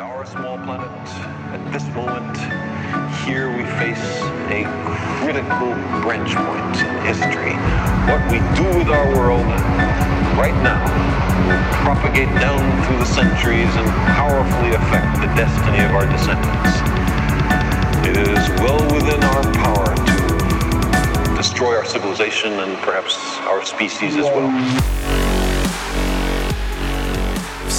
Our small planet, at this moment, here we face a critical branch point in history. What we do with our world right now will propagate down through the centuries and powerfully affect the destiny of our descendants. It is well within our power to destroy our civilization and perhaps our species as well.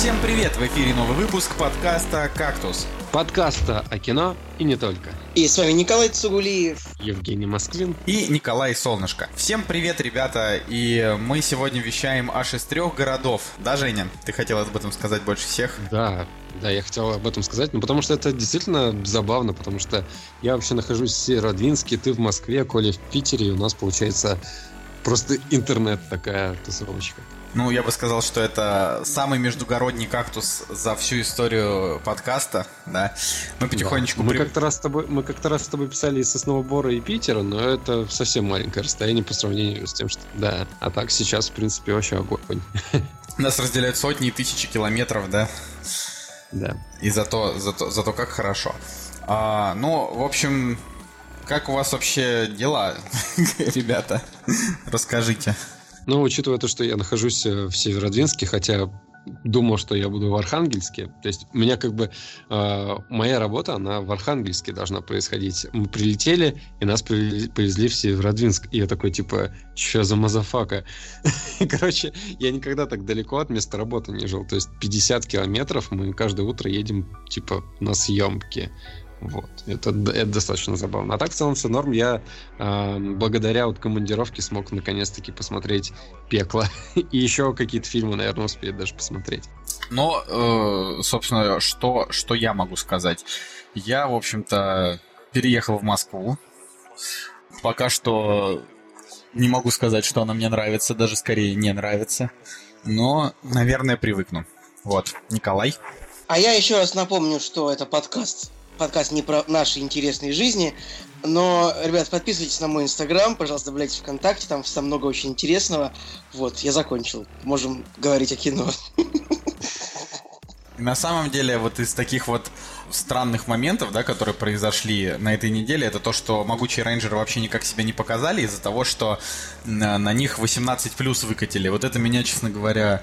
Всем привет! В эфире новый выпуск подкаста «Кактус». Подкаста о кино и не только. И с вами Николай Цугулиев. Евгений Москвин. И Николай Солнышко. Всем привет, ребята! И мы сегодня вещаем аж из трех городов. Да, Женя? Ты хотел об этом сказать больше всех? Да, да, я хотел об этом сказать, ну потому что это действительно забавно, потому что я вообще нахожусь в Северодвинске, ты в Москве, Коля в Питере, и у нас получается просто интернет такая тусовочка. Ну, я бы сказал, что это самый междугородний кактус за всю историю подкаста, да. Мы потихонечку... Да. Мы, при... как-то раз с тобой, мы как-то раз с тобой писали из Соснового и Питера, но это совсем маленькое расстояние по сравнению с тем, что... Да, а так сейчас, в принципе, вообще огонь. Нас разделяют сотни и тысячи километров, да? Да. И зато, зато, зато как хорошо. А, ну, в общем, как у вас вообще дела, ребята? Расскажите. Ну, учитывая то, что я нахожусь э, в Северодвинске, хотя думал, что я буду в Архангельске. То есть у меня как бы э, моя работа, она в Архангельске должна происходить. Мы прилетели, и нас повезли, повезли в Северодвинск. И я такой, типа, что за motherfucker? Короче, я никогда так далеко от места работы не жил. То есть 50 километров мы каждое утро едем, типа, на съемки. Вот. Это, это достаточно забавно. А так, в целом, все норм. Я э, благодаря вот командировке смог наконец-таки посмотреть «Пекло». И еще какие-то фильмы, наверное, успею даже посмотреть. Но, э, собственно, что, что я могу сказать? Я, в общем-то, переехал в Москву. Пока что не могу сказать, что она мне нравится, даже скорее не нравится. Но, наверное, привыкну. Вот, Николай. А я еще раз напомню, что это подкаст подкаст не про наши интересные жизни. Но, ребят, подписывайтесь на мой инстаграм, пожалуйста, добавляйте ВКонтакте, там, там много очень интересного. Вот, я закончил. Можем говорить о кино. На самом деле, вот из таких вот странных моментов, да, которые произошли на этой неделе, это то, что могучие рейнджеры вообще никак себя не показали из-за того, что на, них 18 плюс выкатили. Вот это меня, честно говоря,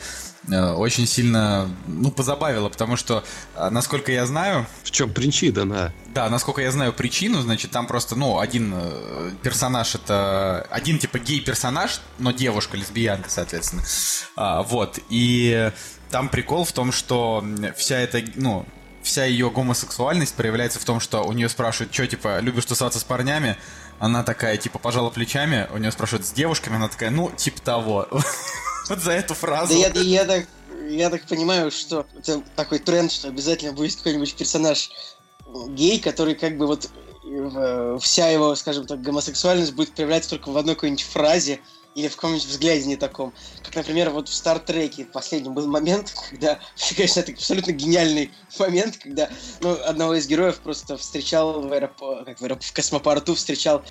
очень сильно, ну, позабавило, потому что, э, насколько я знаю... В чем причина, да? Да, насколько я знаю причину, значит, там просто, ну, один э, персонаж это... Один, типа, гей-персонаж, но девушка, лесбиянка, соответственно. А, вот, и там прикол в том, что вся эта, ну, вся ее гомосексуальность проявляется в том, что у нее спрашивают, что, типа, любишь тусоваться с парнями? Она такая, типа, пожала плечами, у нее спрашивают, с девушками? Она такая, ну, типа того. Вот за эту фразу. Да я, я так я так понимаю, что это такой тренд, что обязательно будет какой-нибудь персонаж гей, который как бы вот э, вся его, скажем так, гомосексуальность будет проявляться только в одной какой-нибудь фразе, или в каком-нибудь взгляде не таком. Как, например, вот в Стартреке последнем был момент, когда, конечно, это абсолютно гениальный момент, когда ну, одного из героев просто встречал в, аэропо... как в, аэроп... в космопорту, встречал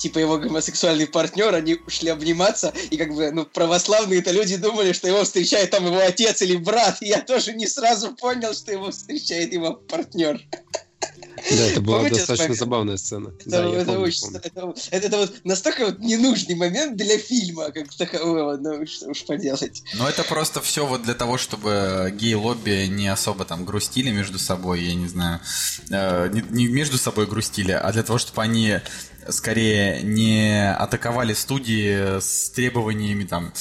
типа его гомосексуальный партнер, они ушли обниматься, и как бы, ну, православные-то люди думали, что его встречает там его отец или брат, и я тоже не сразу понял, что его встречает его партнер. Да, это была Помните достаточно забавная сцена. Это, да, это, помню, очень, помню. Это, это, это вот настолько вот ненужный момент для фильма, как такового, ну что уж поделать. Ну это просто все вот для того, чтобы гей-лобби не особо там грустили между собой, я не знаю, э, не, не между собой грустили, а для того, чтобы они скорее не атаковали студии с требованиями там.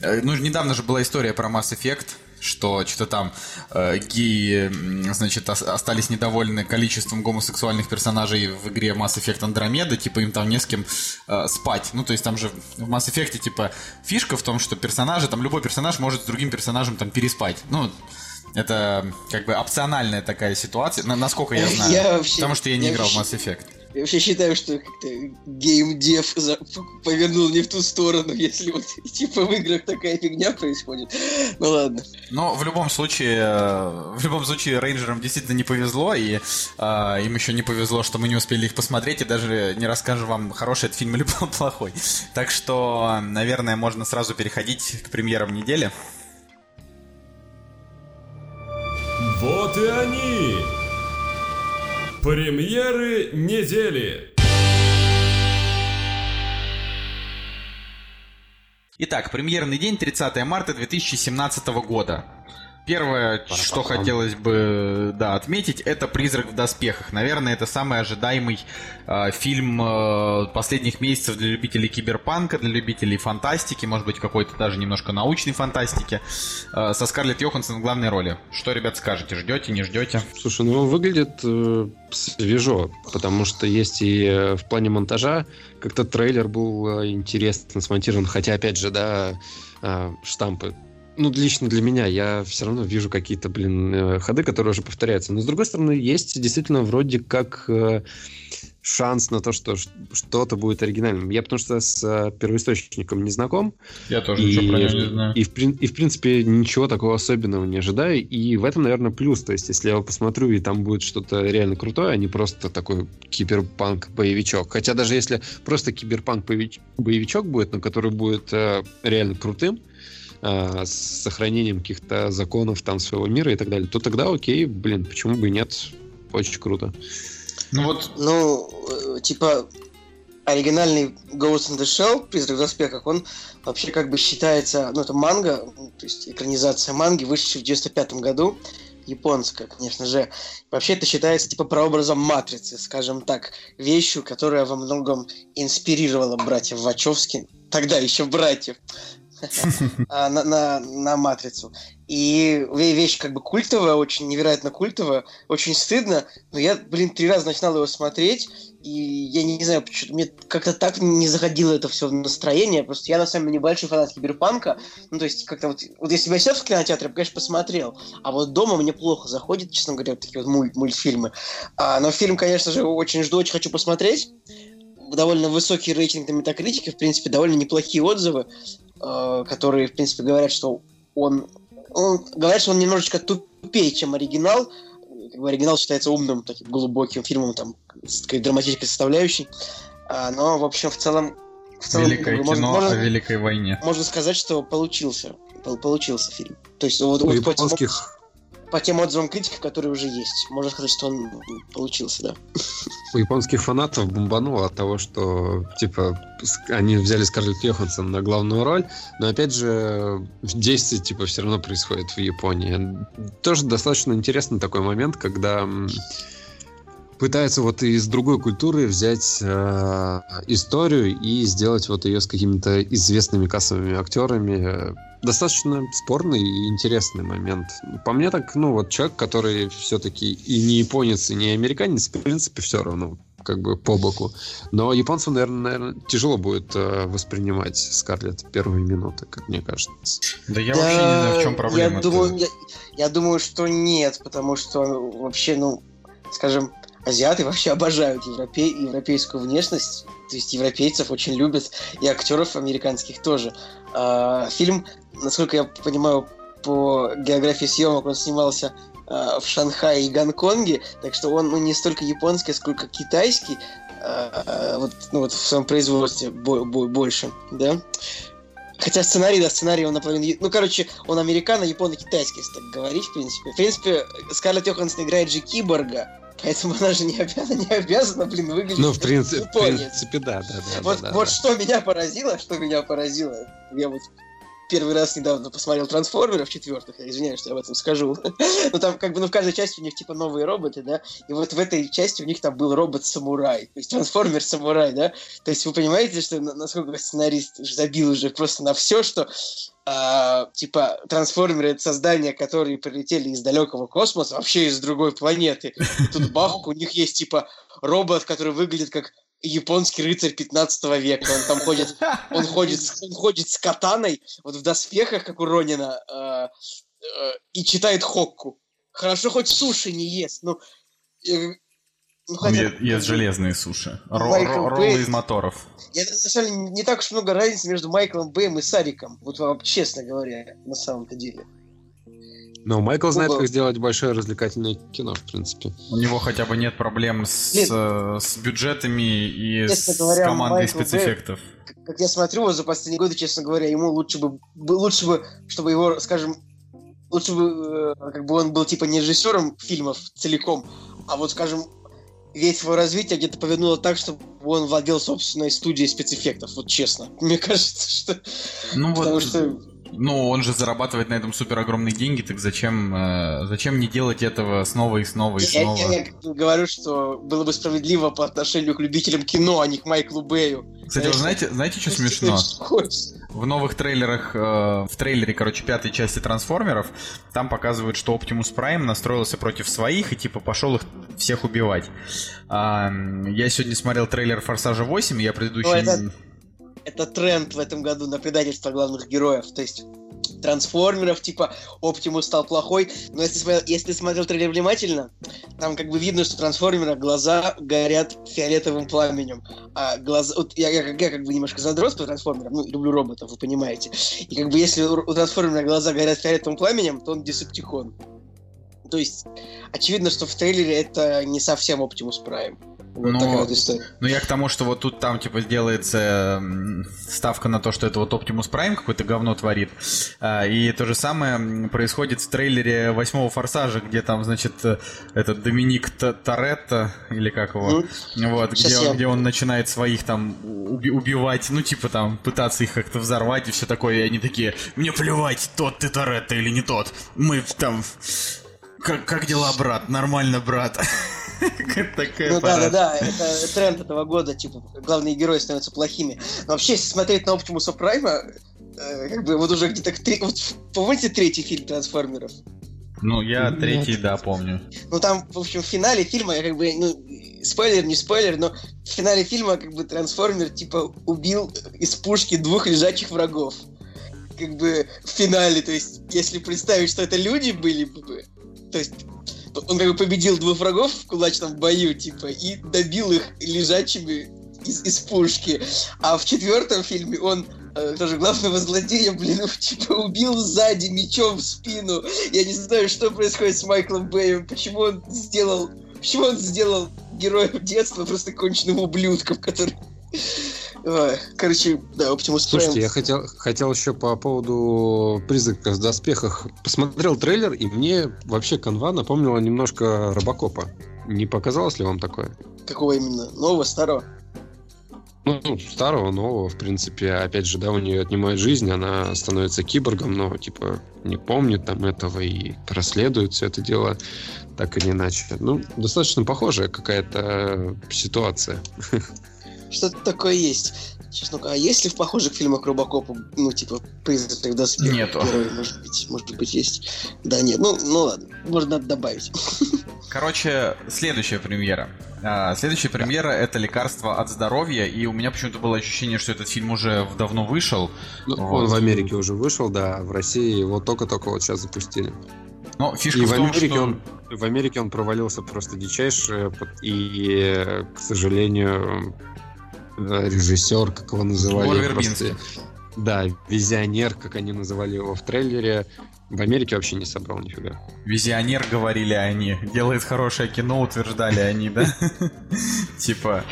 Э, ну, недавно же была история про Mass Effect, что что-то там э, геи, значит, остались недовольны количеством гомосексуальных персонажей в игре Mass Effect Andromeda, типа им там не с кем э, спать. Ну, то есть там же в Mass Effect, типа, фишка в том, что персонажи, там любой персонаж может с другим персонажем там переспать. Ну, это как бы опциональная такая ситуация, насколько я знаю. Я вообще, потому что я не я играл вообще... в Mass Effect. Я вообще считаю, что как-то геймдев повернул не в ту сторону, если вот типа в играх такая фигня происходит. Ну ладно. Но в любом случае, э, в любом случае рейнджерам действительно не повезло, и э, им еще не повезло, что мы не успели их посмотреть, и даже не расскажем вам, хороший этот фильм или плохой. Так что, наверное, можно сразу переходить к премьерам недели. Вот и они! Премьеры недели! Итак, премьерный день 30 марта 2017 года. Первое, что хотелось бы да, отметить, это «Призрак в доспехах». Наверное, это самый ожидаемый э, фильм э, последних месяцев для любителей киберпанка, для любителей фантастики, может быть, какой-то даже немножко научной фантастики, э, со Скарлетт Йоханссон в главной роли. Что, ребят, скажете? Ждете, не ждете? Слушай, ну выглядит э, свежо, потому что есть и э, в плане монтажа как-то трейлер был э, интересно смонтирован, хотя, опять же, да, э, штампы ну, лично для меня, я все равно вижу какие-то, блин, э, ходы, которые уже повторяются. Но, с другой стороны, есть действительно вроде как э, шанс на то, что что-то будет оригинальным. Я потому что с э, первоисточником не знаком. Я тоже и, ничего про него не знаю. И в, и, в принципе, ничего такого особенного не ожидаю. И в этом, наверное, плюс. То есть, если я его посмотрю, и там будет что-то реально крутое, а не просто такой киберпанк-боевичок. Хотя даже если просто киберпанк-боевичок будет, но который будет э, реально крутым, э, с сохранением каких-то законов там своего мира и так далее, то тогда окей, блин, почему бы и нет, очень круто. Ну вот... Ну, э, типа, оригинальный Ghost in the Shell, Призрак в доспехах, он вообще как бы считается, ну это манга, то есть экранизация манги, вышедшая в 95 году, японская, конечно же. Вообще это считается типа прообразом Матрицы, скажем так, вещью, которая во многом инспирировала братьев Вачовски, тогда еще братьев, на, на, на матрицу. И вещь как бы культовая, очень невероятно культовая, очень стыдно, но я, блин, три раза начинал его смотреть, и я не, знаю, почему мне как-то так не заходило это все в настроение, просто я на самом деле небольшой фанат киберпанка, ну то есть как-то вот, вот если бы я сел в кинотеатре, я бы, конечно, посмотрел, а вот дома мне плохо заходит, честно говоря, вот такие вот муль мультфильмы. А, но фильм, конечно же, очень жду, очень хочу посмотреть, довольно высокий рейтинг на метакритике, в принципе, довольно неплохие отзывы. Э, которые, в принципе, говорят, что он, он говорят, что он немножечко тупее, чем оригинал. Как бы оригинал считается умным, таким глубоким фильмом, там, с такой драматической составляющей. А, но, в общем, в целом... В целом Великое кино можно, о Великой войне. Можно сказать, что получился. Получился фильм. То есть вот, У вот японских по тем отзывам критиков, которые уже есть. Можно сказать, что он получился, да. У японских фанатов бомбануло от того, что, типа, они взяли Скарлетт Йоханссон на главную роль, но, опять же, действие, типа, все равно происходит в Японии. Тоже достаточно интересный такой момент, когда пытаются вот из другой культуры взять э, историю и сделать вот ее с какими-то известными кассовыми актерами. Достаточно спорный и интересный момент. По мне так, ну вот человек, который все-таки и не японец, и не американец, в принципе, все равно как бы по боку. Но японцам, наверное, наверное тяжело будет э, воспринимать Скарлетт первые минуты, как мне кажется. Да я да, вообще не знаю, в чем проблема. Я думаю, я, я думаю, что нет, потому что вообще, ну, скажем, азиаты вообще обожают европе... европейскую внешность, то есть европейцев очень любят, и актеров американских тоже. А, фильм, насколько я понимаю, по географии съемок он снимался а, в Шанхае и Гонконге, так что он ну, не столько японский, сколько китайский, а, вот, ну, вот в своем производстве бо- бо- больше, да. Хотя сценарий, да, сценарий он наполовину... Ну, короче, он американо, японо-китайский, если так говорить, в принципе. В принципе, Скарлетт Йоханссон играет же киборга, Поэтому она же не обязана, не обязана блин, выглядеть Ну, в принципе, в принципе да, да, да. Вот, да, вот да. что меня поразило, что меня поразило, я вот первый раз недавно посмотрел трансформеров четвертых, извиняюсь, что я об этом скажу. Но там как бы, ну, в каждой части у них типа новые роботы, да, и вот в этой части у них там был робот-самурай, то есть трансформер-самурай, да, то есть вы понимаете, что насколько сценарист забил уже просто на все, что а, типа трансформеры это создания, которые прилетели из далекого космоса, вообще из другой планеты. И тут бах, у них есть типа робот, который выглядит как японский рыцарь 15 века. Он там ходит, он ходит, он ходит с катаной, вот в доспехах, как у Ронина, э, э, и читает хокку. Хорошо, хоть суши не ест. Ну, э, ну, хотя... Ест, ест железные суши. Ро- ро- роллы из моторов. Я, на самом деле, не так уж много разницы между Майклом Бэем и Сариком. Вот вам, честно говоря, на самом-то деле. Но Майкл знает, как сделать большое развлекательное кино, в принципе. У него хотя бы нет проблем с, Блин, с бюджетами и с говоря, командой Майкл спецэффектов. Бэй, как я смотрю его за последние годы, честно говоря, ему лучше бы, лучше бы, чтобы его, скажем, лучше бы, э, как бы он был типа не режиссером фильмов целиком, а вот, скажем, весь его развитие где-то повернуло так, чтобы он владел собственной студией спецэффектов, вот честно. Мне кажется, что... Ну Потому вот, что ну он же зарабатывает на этом супер огромные деньги, так зачем, э, зачем не делать этого снова и снова и я, снова? я- я говорю, что было бы справедливо по отношению к любителям кино, а не к Майклу Бэю. Кстати, вы знаете, знаете, что смешно? В новых трейлерах, э, в трейлере, короче, пятой части трансформеров, там показывают, что Оптимус Прайм настроился против своих и типа пошел их всех убивать. А, я сегодня смотрел трейлер Форсажа 8, я предыдущий. Ну, это- Это тренд в этом году на предательство главных героев. То есть трансформеров, типа Оптимус стал плохой. Но если, смотрел- если смотрел трейлер внимательно, там как бы видно, что трансформера глаза горят фиолетовым пламенем. А глаза... Вот я, я, я как бы немножко задрот по трансформерам, ну, люблю роботов, вы понимаете. И как бы если у, у трансформера глаза горят фиолетовым пламенем, то он Десептикон. То есть, очевидно, что в трейлере это не совсем Оптимус Прайм. Вот Ну, такая вот история. Ну, я к тому, что вот тут там, типа, делается ставка на то, что это вот Оптимус Прайм какое-то говно творит. А, и то же самое происходит в трейлере восьмого Форсажа, где там, значит, этот Доминик Торетто, или как его, Мгм. вот, где, я- он- где он начинает своих там уби- убивать, ну, типа, там, пытаться их как-то взорвать и все такое, и они такие, мне плевать, тот ты Торетто или не тот, мы там... Как, как дела, брат? Нормально, брат. Такая Ну да, да, да, это тренд этого года, типа, главные герои становятся плохими. Но вообще, если смотреть на Оптимуса Прайма, э, как бы вот уже где-то, к три- вот, помните третий фильм Трансформеров? Ну, я Нет. третий, да, помню. Ну там, в общем, в финале фильма, я как бы, ну, спойлер, не спойлер, но в финале фильма, как бы, Трансформер, типа, убил из пушки двух лежачих врагов. Как бы в финале, то есть, если представить, что это люди были бы, то есть, он как бы победил двух врагов в кулачном бою, типа, и добил их лежачими из, из пушки. А в четвертом фильме он э, тоже главного злодея, блин, типа убил сзади мечом в спину. Я не знаю, что происходит с Майклом Бэем, почему он сделал, почему он сделал героем детства просто конченным ублюдком, который... Короче, да, Оптимус Слушайте, я хотел, хотел еще по поводу призрака в доспехах. Посмотрел трейлер, и мне вообще канва напомнила немножко Робокопа. Не показалось ли вам такое? Какого именно? Нового, старого? Ну, ну, старого, нового, в принципе, опять же, да, у нее отнимает жизнь, она становится киборгом, но, типа, не помнит там этого и расследует все это дело так или иначе. Ну, достаточно похожая какая-то ситуация. Что-то такое есть. Сейчас, ну-ка, а есть ли в похожих фильмах Робокопа, ну, типа, призрак в доспехах? Нету. Герой, может быть, может быть, есть. Да, нет, ну, ну ладно, может, надо добавить. Короче, следующая премьера. А, Следующая премьера это лекарство от здоровья, и у меня почему-то было ощущение, что этот фильм уже давно вышел. Ну, Вот. Он в Америке уже вышел, да, в России его только-только вот сейчас запустили. Но фишка И в в том, Америке, что... он, в Америке он провалился просто дичайше, и, к сожалению, режиссер, как его называли, просто- да, визионер, как они называли его в трейлере, в Америке вообще не собрал нифига. Визионер, говорили они. Делает хорошее кино, утверждали они, да? Типа...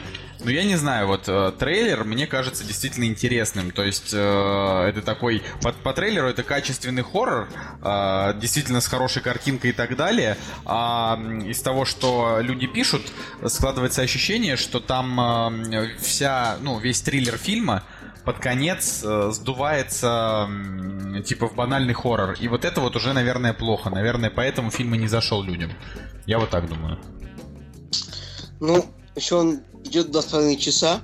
Ну, я не знаю, вот э, трейлер мне кажется действительно интересным. То есть, э, это такой... По, по трейлеру это качественный хоррор, э, действительно с хорошей картинкой и так далее. А из того, что люди пишут, складывается ощущение, что там э, вся, ну, весь триллер фильма под конец э, сдувается м, типа в банальный хоррор. И вот это вот уже, наверное, плохо. Наверное, поэтому фильм и не зашел людям. Я вот так думаю. Ну, еще он идет два с половиной часа.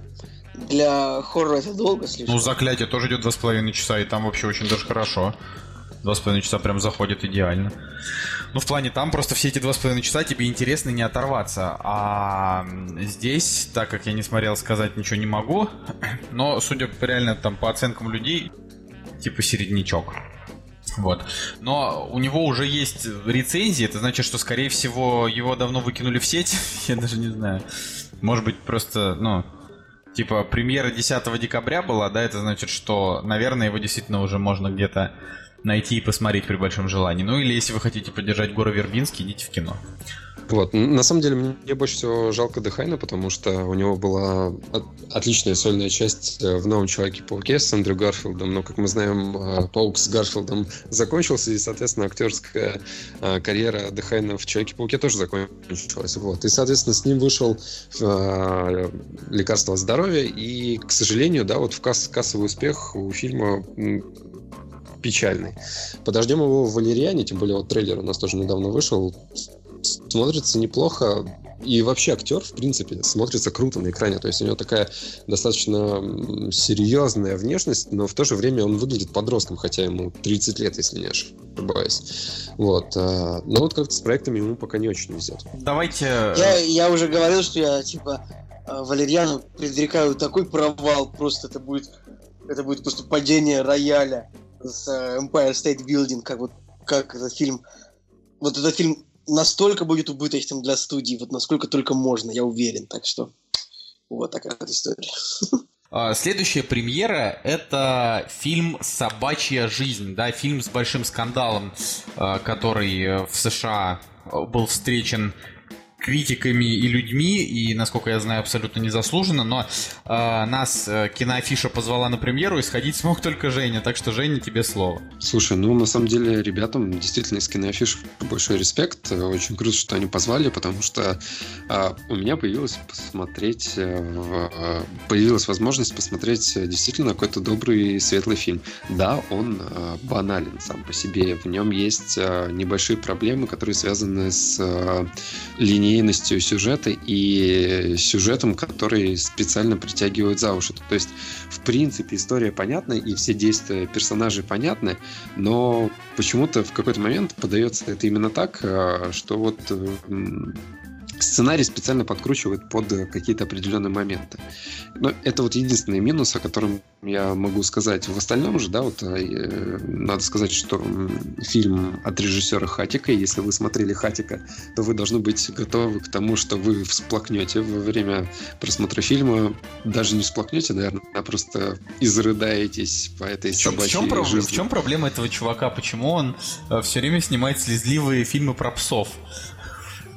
Для хоррора это долго слишком. Ну, заклятие тоже идет два с половиной часа, и там вообще очень даже хорошо. Два с половиной часа прям заходит идеально. Ну, в плане, там просто все эти два с половиной часа тебе интересно не оторваться. А здесь, так как я не смотрел, сказать ничего не могу. Но, судя по- реально там по оценкам людей, типа середнячок. Вот. Но у него уже есть рецензии, это значит, что, скорее всего, его давно выкинули в сеть. Я даже не знаю. Может быть, просто, ну, типа, премьера 10 декабря была, да, это значит, что, наверное, его действительно уже можно где-то найти и посмотреть при большом желании. Ну или если вы хотите поддержать Гора Вербинский, идите в кино. Вот. На самом деле, мне больше всего жалко Дехайна, потому что у него была отличная сольная часть э, в «Новом Человеке-пауке» с Эндрю Гарфилдом, но, как мы знаем, э, Паук с Гарфилдом закончился, и, соответственно, актерская э, карьера Дехайна в «Человеке-пауке» тоже закончилась. Вот. И, соответственно, с ним вышел «Лекарство здоровья», и, к сожалению, да, вот в касс кассовый успех у фильма печальный. Подождем его в Валериане, тем более вот трейлер у нас тоже недавно вышел смотрится неплохо. И вообще актер, в принципе, смотрится круто на экране. То есть у него такая достаточно серьезная внешность, но в то же время он выглядит подростком, хотя ему 30 лет, если не ошибаюсь. Вот. А, но вот как-то с проектами ему пока не очень везет. Давайте... Я, я уже говорил, что я, типа, а, Валерьяну предрекаю такой провал, просто это будет, это будет просто падение рояля с а, Empire State Building, как вот как этот фильм. Вот этот фильм настолько будет убыточным для студии, вот насколько только можно, я уверен. Так что вот такая вот история. А, следующая премьера – это фильм «Собачья жизнь», да, фильм с большим скандалом, а, который в США был встречен критиками и людьми, и, насколько я знаю, абсолютно незаслуженно, но э, нас э, киноафиша позвала на премьеру, и сходить смог только Женя, так что, Женя, тебе слово. Слушай, ну, на самом деле, ребятам действительно из киноафиш большой респект, очень круто, что они позвали, потому что э, у меня появилось посмотреть, э, э, появилась возможность посмотреть действительно какой-то добрый светлый фильм. Да, он э, банален сам по себе, в нем есть э, небольшие проблемы, которые связаны с э, линией линейностью сюжета и сюжетом, который специально притягивают за уши. То есть, в принципе, история понятна, и все действия персонажей понятны, но почему-то в какой-то момент подается это именно так, э, что вот сценарий специально подкручивает под какие-то определенные моменты. Но это вот единственный минус, о котором я могу сказать. В остальном же, да, вот э, надо сказать, что фильм от режиссера Хатика, если вы смотрели Хатика, то вы должны быть готовы к тому, что вы всплакнете во время просмотра фильма. Даже не всплакнете, наверное, а просто изрыдаетесь по этой в чем, собачьей в чем, жизни. В чем проблема этого чувака? Почему он э, все время снимает слезливые фильмы про псов?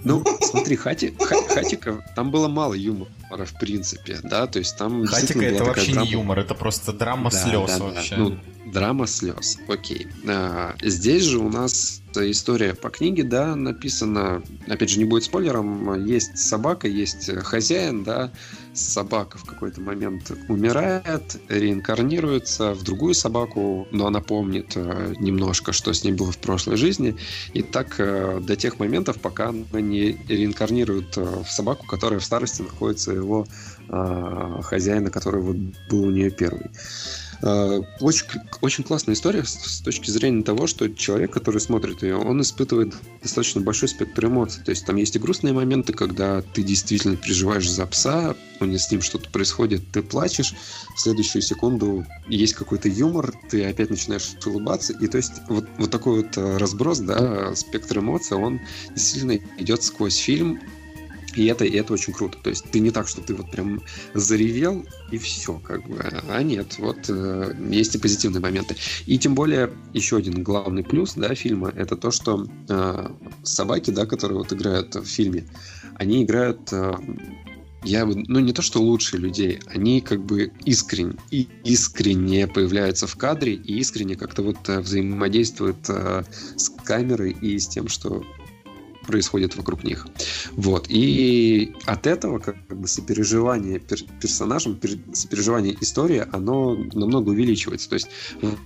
Ну, смотри, Хати, Хатика, там было мало юмора, в принципе, да, то есть там... Хатика это вообще драма... не юмор, это просто драма да, слез да, вообще. Да. Ну, драма слез, окей. А, здесь же у нас история по книге, да, написана, опять же, не будет спойлером, есть собака, есть хозяин, да, собака в какой-то момент умирает, реинкарнируется в другую собаку, но она помнит э, немножко, что с ней было в прошлой жизни, и так э, до тех моментов, пока она не реинкарнирует э, в собаку, которая в старости находится его хозяина, который вот был у нее первый. Э, очень, очень классная история с, точки зрения того, что человек, который смотрит ее, он испытывает достаточно большой спектр эмоций. То есть там есть и грустные моменты, когда ты действительно переживаешь за пса, у него с ним что-то происходит, ты плачешь, в следующую секунду есть какой-то юмор, ты опять начинаешь улыбаться. И то есть вот, вот такой вот э, разброс, да, спектр эмоций, он действительно идет сквозь фильм, и это, и это очень круто. То есть ты не так, что ты вот прям заревел и все, как бы. А нет, вот э, есть и позитивные моменты. И тем более еще один главный плюс, да, фильма, это то, что э, собаки, да, которые вот играют в фильме, они играют э, я бы, ну не то что лучше людей, они как бы искренне, и искренне появляются в кадре и искренне как-то вот э, взаимодействуют э, с камерой и с тем, что происходит вокруг них. Вот. И от этого как бы сопереживание пер персонажам, пер сопереживание истории, оно намного увеличивается. То есть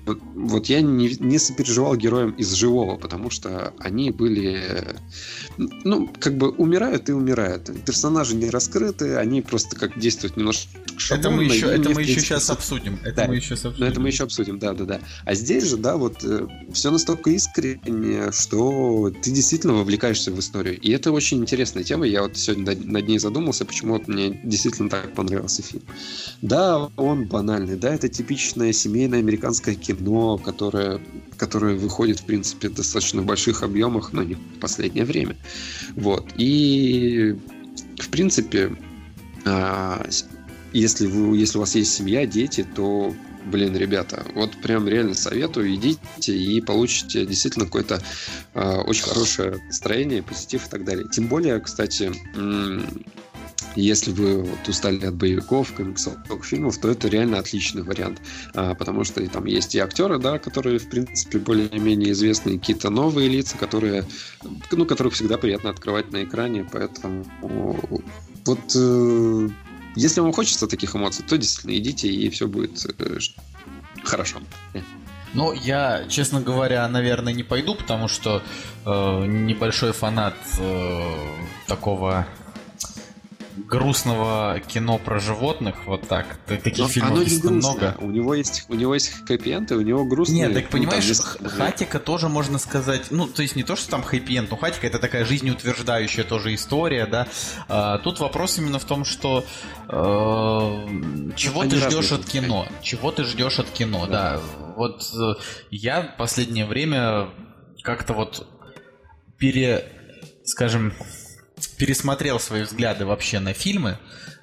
вот, вот я не, не сопереживал героям из живого, потому что они были, ну, как бы умирают и умирают. Персонажи не раскрыты, они просто как действуют немножко шаблонно. Это мы еще, это мы еще сейчас обсудим. Это да, мы еще обсудим. это мы еще обсудим, да, да, да. А здесь же, да, вот э, все настолько искренне, что ты действительно вовлекаешься погрузишься в историю. И это очень интересная тема. Я вот сегодня над ней задумался, почему вот мне действительно так понравился фильм. Да, он банальный, да, это типичное семейное американское кино, которое, которое выходит, в принципе, в достаточно больших объемах, но не в последнее время. Вот. И, в принципе, а, если, вы, если у вас есть семья, дети, то блин, ребята, вот прям реально советую, идите и получите действительно какое-то э, очень хорошее настроение, позитив и так далее. Тем более, кстати, если вы вот устали от боевиков, комиксовых фильмов, то это реально отличный вариант. А, потому что там есть и актеры, да, которые, в принципе, более-менее известные, какие-то новые лица, которые, ну, которых всегда приятно открывать на экране. Поэтому вот э, если вам хочется таких эмоций, то действительно идите, и все будет э, хорошо. Ну, я, честно говоря, наверное, не пойду, потому что э, небольшой фанат э, такого грустного кино про животных, вот так. Таких Но фильмов действительно много. У него есть, у него есть хэппи-энд, и у него грустный. Нет, так понимаешь, ну, Хатика тоже можно сказать, ну, то есть не то, что там хэппи-энд, но Хатика это такая жизнеутверждающая тоже история, да. А, тут вопрос именно в том, что э, чего Они ты ждешь от кино? Чего ты ждешь от кино, да. да. Вот э, я в последнее время как-то вот пере, скажем, пересмотрел свои взгляды вообще на фильмы,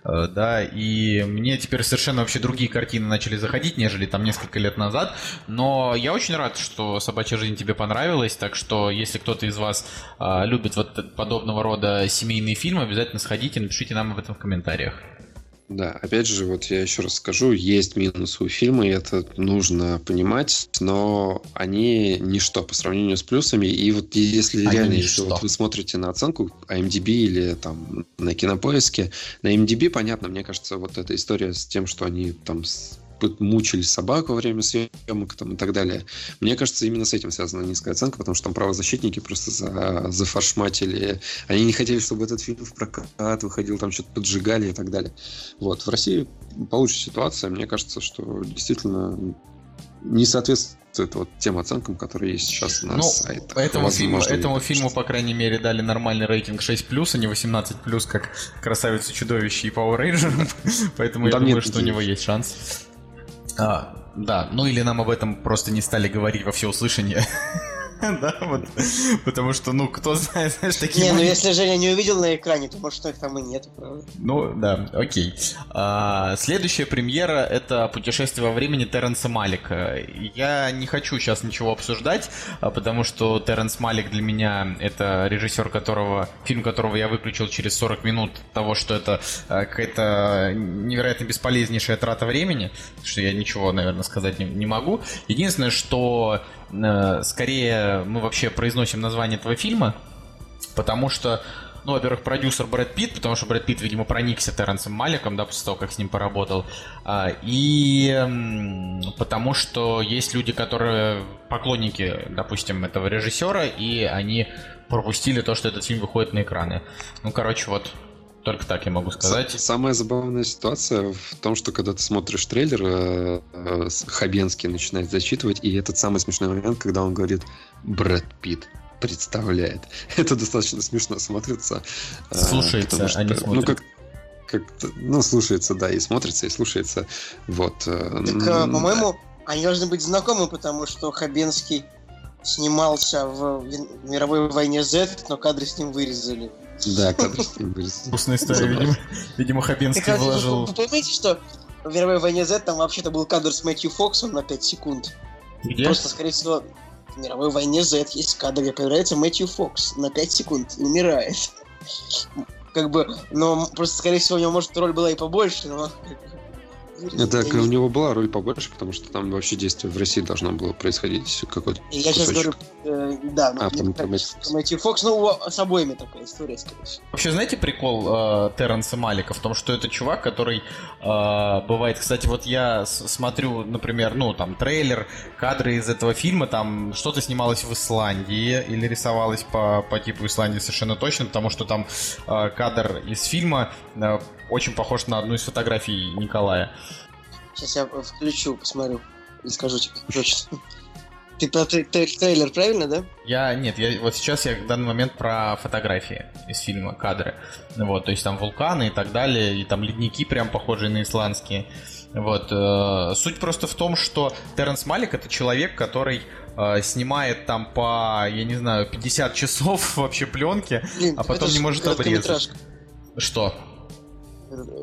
э, да, и мне теперь совершенно вообще другие картины начали заходить, нежели там несколько лет назад, но я очень рад, что «Собачья жизнь» тебе понравилась, так что если кто-то из вас а, любит вот подобного рода семейные фильмы, обязательно сходите, напишите нам об этом в комментариях. Да, опять же, вот я еще раз скажу, есть минусы у фильма, и это нужно понимать, но они ничто по сравнению с плюсами. И вот если они реально, ничто. если вот вы смотрите на оценку IMDb или там на кинопоиске, на IMDb, понятно, мне кажется, вот эта история с тем, что они там мучили собак во время съемок там, и так далее. Мне кажется, именно с этим связана низкая оценка, потому что там правозащитники просто за, зафаршматили. Они не хотели, чтобы этот фильм в прокат выходил, там что-то поджигали и так далее. Вот. В России получше ситуация. Мне кажется, что действительно не соответствует вот тем оценкам, которые есть сейчас на ну, сайтах. Этому, фильму, этому фильму, по крайней мере, дали нормальный рейтинг 6+, а не 18+, как «Красавица чудовище» и «Power Ranger», поэтому я думаю, что у него есть шанс. А, да, ну или нам об этом просто не стали говорить во всеуслышание. Да, вот. Потому что, ну, кто знает, знаешь, такие... Не, ну если Женя не увидел на экране, то может их там и нет, правда? Ну, да, окей. А, следующая премьера — это «Путешествие во времени» Терренса Малика. Я не хочу сейчас ничего обсуждать, а, потому что Терренс Малик для меня — это режиссер, которого... фильм которого я выключил через 40 минут того, что это а, какая-то невероятно бесполезнейшая трата времени, что я ничего, наверное, сказать не, могу. Единственное, что скорее мы вообще произносим название этого фильма, потому что ну, во-первых, продюсер Брэд Питт, потому что Брэд Питт, видимо, проникся Терренсом Маликом, да, после того, как с ним поработал. А, и потому что есть люди, которые поклонники, допустим, этого режиссера, и они пропустили то, что этот фильм выходит на экраны. Ну, короче, вот только так я могу сказать. Самая забавная ситуация в том, что когда ты смотришь трейлер, э, э, Хабенский начинает зачитывать, и этот самый смешной момент, когда он говорит «Брэд Питт» представляет. Это достаточно смешно смотрится. Э, слушается, что, а не смотрит. Ну, как, как ну, слушается, да, и смотрится, и слушается. Вот. Так, по-моему, они должны быть знакомы, потому что Хабенский снимался в мировой войне Z, но кадры с ним вырезали. Да, кадры были. Вкусная история, видимо. Видимо, Хабенский вложил... Вы понимаете, что в мировой войне Z там вообще-то был кадр с Мэтью Фоксом на 5 секунд. Где? Просто, скорее всего, в мировой войне Z есть кадр, где появляется Мэтью Фокс на 5 секунд и умирает. Как бы, но просто, скорее всего, у него, может, роль была и побольше, но так, у него была роль побольше, потому что там вообще действие в России должно было происходить какой-то Я сейчас говорю, э, да, а, ну, про Мэтью Фокс, ну, с обоими такая история, скорее всего. Вообще, знаете прикол э, Терренса Малика в том, что это чувак, который э, бывает, кстати, вот я смотрю, например, ну, там, трейлер, кадры из этого фильма, там что-то снималось в Исландии или рисовалось по, по типу Исландии совершенно точно, потому что там э, кадр из фильма э, очень похож на одну из фотографий Николая. Сейчас я включу, посмотрю и скажу тебе точно. Ты про трейлер, правильно, да? Я нет, я вот сейчас я в данный момент про фотографии из фильма, кадры. Вот, то есть там вулканы и так далее, и там ледники прям похожие на исландские. Вот. Э, суть просто в том, что Терренс Малик это человек, который э, снимает там по, я не знаю, 50 часов вообще пленки, Блин, а потом не может обрезать. Что?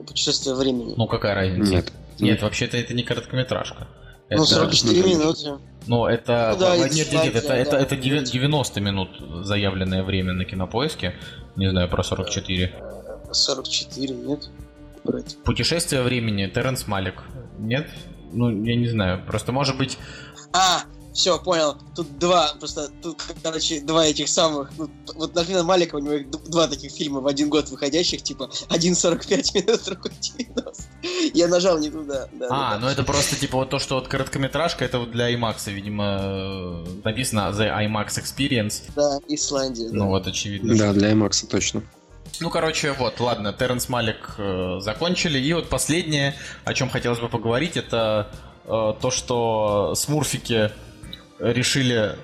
Путешествие времени. Ну какая разница? Нет. Нет, вообще-то это не короткометражка. Ну, Это- 44 минуты. Ну, это... Ну да, нет, нет, нет, это, это, да. это девя- 90 минут заявленное время на кинопоиске. Не знаю, про 44. 44, нет? Брать. Путешествие времени, Терренс Малик. Нет? Ну, я не знаю. Просто, может быть... А, все, понял. Тут два, просто тут, короче, два этих самых. ну, вот Нафина Малика, у него два таких фильма в один год выходящих, типа, один 45 минут, другой 90. Я нажал не туда. Да, А, ну это просто типа вот то, что вот короткометражка, это вот для IMAX, видимо, э, написано The IMAX Experience. да, Исландия. да. Ну вот, очевидно. Да, для IMAX точно. Ну, короче, вот, ладно, Терренс Малик э, закончили. И вот последнее, о чем хотелось бы поговорить, это э, то, что смурфики решили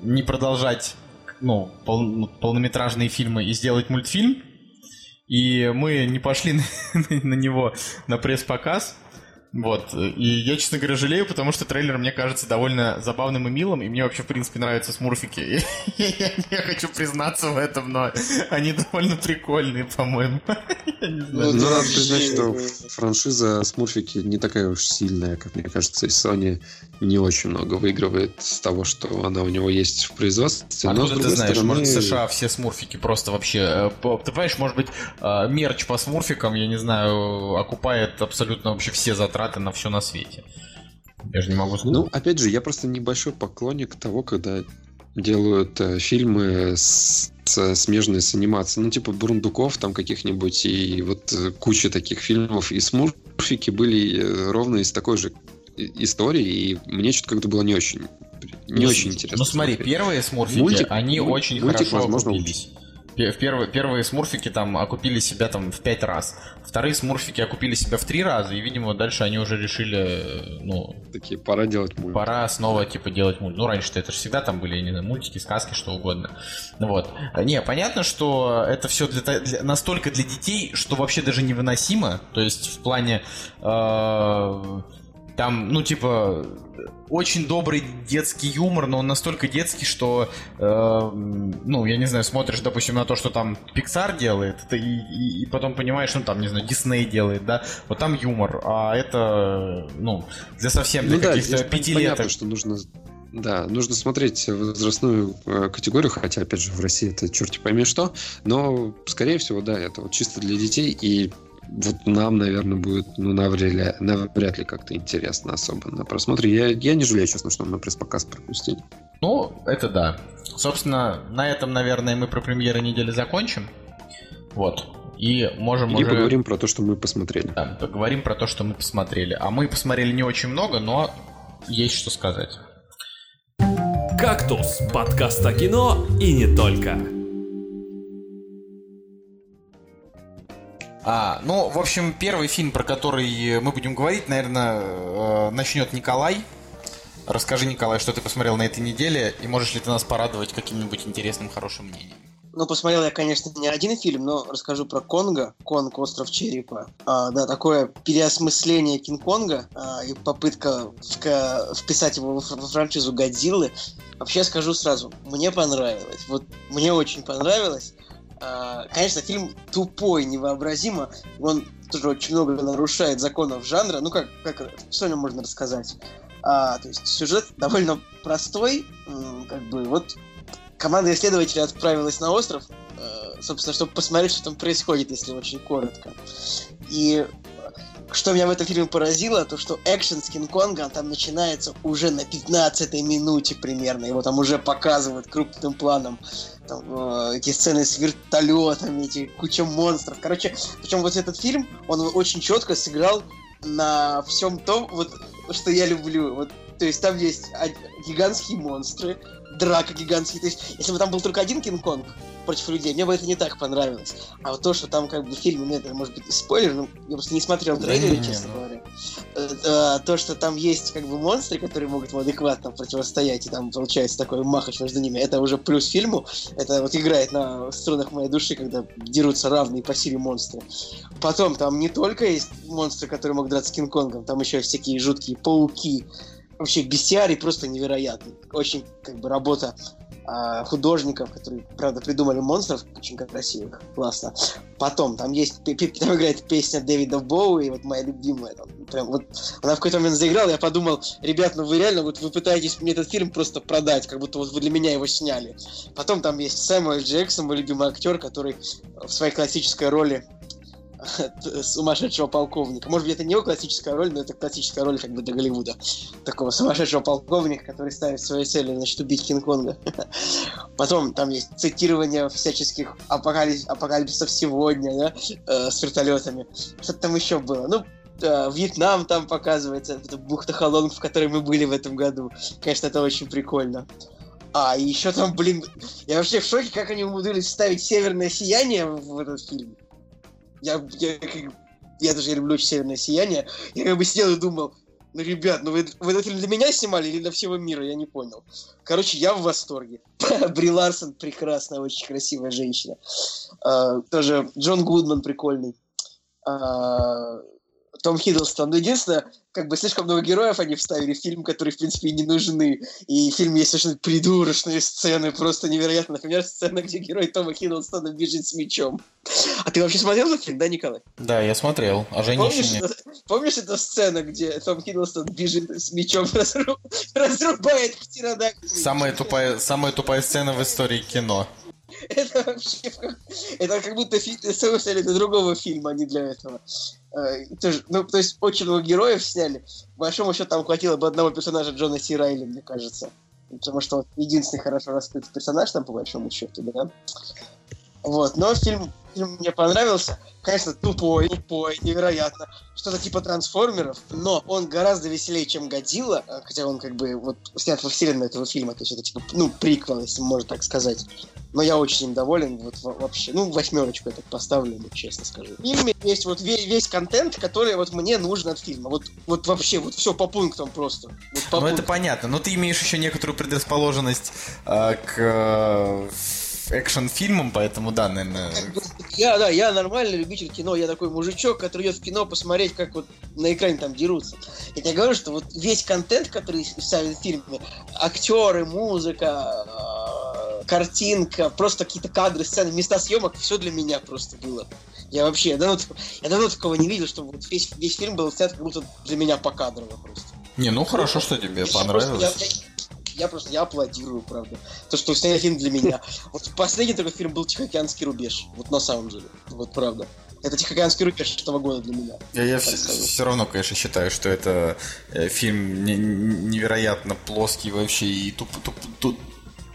не продолжать ну, пол- полнометражные фильмы и сделать мультфильм. И мы не пошли на, на него на пресс-показ. Вот. И я, честно говоря, жалею, потому что трейлер мне кажется довольно забавным и милым, и мне вообще, в принципе, нравятся смурфики. Я не хочу признаться в этом, но они довольно прикольные, по-моему. Ну, надо признать, что франшиза Смурфики не такая уж сильная, как мне кажется, и Sony не очень много выигрывает с того, что она у него есть в производстве. С Откуда ты знаешь, стороны, может, в США все смурфики просто вообще... э, Ты понимаешь, может быть, э, мерч по смурфикам, я не знаю, окупает абсолютно вообще все затраты на все на свете. Я же не могу сказать. Ну, опять же, я просто небольшой поклонник того, когда делают э, фильмы с, с- смежные с анимацией. Ну, типа Бурундуков там каких-нибудь, и вот э, куча таких фильмов. И Смурфики были э, ровно из такой же и- истории, и мне что-то как-то было не очень, не Ну, очень интересно. Ну смотри, смотреть. первые смурфики, Мультик- они муль- очень мультик, хорошо возможно. Пе- В первые, первые смурфики там окупили себя там в пять раз. Вторые смурфики окупили себя в три раза, и, видимо, дальше они уже решили, э, ну, Такие, пора делать мульт. пора снова, типа, делать мульт. Ну, раньше-то это же всегда там были, не знаю, мультики, сказки, что угодно. Вот. Не, понятно, что это все для, для- настолько для детей, что вообще даже невыносимо. То есть в плане... э, там, ну, типа, очень добрый детский юмор, но он настолько детский, что, э, ну, я не знаю, смотришь, допустим, на то, что там Pixar делает, ты и, и- потом понимаешь, ну, там, не знаю, Disney делает, да, вот там юмор, а это, ну, для совсем, для Ну да, каких-то пон- пятилеток. понятно, что нужно... Да, нужно смотреть возрастную э, категорию, хотя, опять же, в России это черти пойми что, но, скорее всего, да, это вот чисто для детей, и вот нам, наверное, будет, ну, навряд ли, навряд ли как-то интересно особо на просмотре. Я, я не жалею, честно, что мы пресс-показ пропустили. Ну, это да. Собственно, на этом, наверное, мы про премьеры недели закончим. Вот. И можем И уже... поговорим про то, что мы посмотрели. Да, поговорим про то, что мы посмотрели. А мы посмотрели не очень много, но есть что сказать. «Кактус» – подкаст о кино и не только. А, ну, в общем, первый фильм, про который мы будем говорить, наверное, начнет Николай. Расскажи, Николай, что ты посмотрел на этой неделе, и можешь ли ты нас порадовать каким-нибудь интересным, хорошим мнением? Ну, посмотрел я, конечно, не один фильм, но расскажу про Конга, Конг, Остров Черепа. А, да, такое переосмысление Кинг-Конга а, и попытка вписать его во франшизу Годзиллы. Вообще скажу сразу, мне понравилось. Вот мне очень понравилось. А, конечно, фильм тупой, невообразимо. Он тоже очень много нарушает законов жанра. Ну, как, как что о нем можно рассказать? А, то есть сюжет довольно простой, как бы вот команда исследователей отправилась на остров, э, собственно, чтобы посмотреть, что там происходит, если очень коротко. И что меня в этом фильме поразило, то что экшен с Кинг-Конга там начинается уже на 15 минуте примерно. Его там уже показывают крупным планом. Там, э, эти сцены с вертолетами, эти куча монстров. Короче, причем вот этот фильм, он очень четко сыграл на всем том, вот, что я люблю. Вот, то есть там есть гигантские монстры, драка гигантские. То есть, если бы там был только один Кинг-Конг против людей, мне бы это не так понравилось. А вот то, что там как бы в фильме, ну это может быть спойлер, ну я просто не смотрел Да трейлеры, не, честно ну. говоря. Э, э, То, что там есть как бы монстры, которые могут ему адекватно противостоять, и там получается такой махач между ними, это уже плюс фильму. Это вот играет на струнах моей души, когда дерутся равные по силе монстры. Потом там не только есть монстры, которые могут драться с Кинг-Конгом, там еще есть всякие жуткие пауки. Вообще бестиарий просто невероятный. Очень как бы работа а, художников, которые, правда, придумали монстров очень красивых. Классно. Потом, там есть, там играет песня Дэвида Боуи, вот моя любимая. Там, прям, вот, она в какой-то момент заиграла, я подумал, ребят, ну вы реально, вот вы пытаетесь мне этот фильм просто продать, как будто вот вы для меня его сняли. Потом там есть Сэмюэл Джексон, мой любимый актер, который в своей классической роли сумасшедшего полковника. Может быть, это не его классическая роль, но это классическая роль как бы до Голливуда. Такого сумасшедшего полковника, который ставит своей целью, значит, убить Кинг-Конга. Потом там есть цитирование всяческих апокалип... апокалипсисов сегодня, да, э, с вертолетами. Что-то там еще было. Ну, э, Вьетнам там показывается, это бухта Халонг, в которой мы были в этом году. Конечно, это очень прикольно. А, еще там, блин, я вообще в шоке, как они умудрились вставить северное сияние в этот фильм. Я, я, я даже люблю «Северное сияние». Я как бы сидел и думал, ну, ребят, ну вы, вы фильм для меня снимали или для всего мира? Я не понял. Короче, я в восторге. Бри Ларсон прекрасная, очень красивая женщина. А, тоже Джон Гудман прикольный. А, том Хиддлстон. Но единственное, как бы слишком много героев они вставили в фильм, которые, в принципе, и не нужны. И в фильме есть совершенно придурочные сцены, просто невероятно. Например, сцена, где герой Тома Хиддлстона бежит с мечом. А ты вообще смотрел этот фильм, да, Николай? Да, я смотрел, а Женя помнишь, нет. Помнишь эту сцену, где Том Хиддлстон бежит с мечом, разруб... разрубает птеродактиля? Самая тупая, самая тупая сцена в истории кино. Это вообще... Это как будто сцену для другого фильма, а не для этого. Э, тоже, ну, то есть очень много героев сняли. По большому счету там хватило бы одного персонажа Джона Си Райли, мне кажется. Потому что он единственный хорошо раскрытый персонаж там, по большому счету, да. Вот, но фильм, фильм мне понравился. Конечно, тупой, тупой, невероятно. Что-то типа трансформеров, но он гораздо веселее, чем Годзилла, э, хотя он как бы вот снят во вселенной этого фильма, то есть это типа, ну, приквел, если можно так сказать. Но я очень им доволен, вот вообще, ну, восьмерочку я так поставлю, ну, честно скажу. В фильме есть вот весь, весь контент, который вот мне нужен от фильма. Вот, вот вообще, вот все по пунктам просто. Вот по ну, пунктам. это понятно, но ты имеешь еще некоторую предрасположенность э, к э, экшн-фильмам, поэтому да, наверное... Я, да, я нормальный любитель кино, я такой мужичок, который идет в кино посмотреть, как вот на экране там дерутся. Я тебе говорю, что вот весь контент, который ставят в фильме, актеры, музыка, картинка, просто какие-то кадры, сцены, места съемок, все для меня просто было. Я вообще, я давно, я давно такого не видел, чтобы вот весь, весь фильм был снят как будто для меня по кадрово просто. Не, ну хорошо, что тебе понравилось. Я, я, я просто, я аплодирую, правда. То, что сняли фильм для меня. Вот последний такой фильм был «Тихоокеанский рубеж». Вот на самом деле. Вот правда. Это «Тихоокеанский рубеж» этого года для меня. Я, я все, все равно, конечно, считаю, что это э, фильм не, невероятно плоский вообще и туп, туп, туп,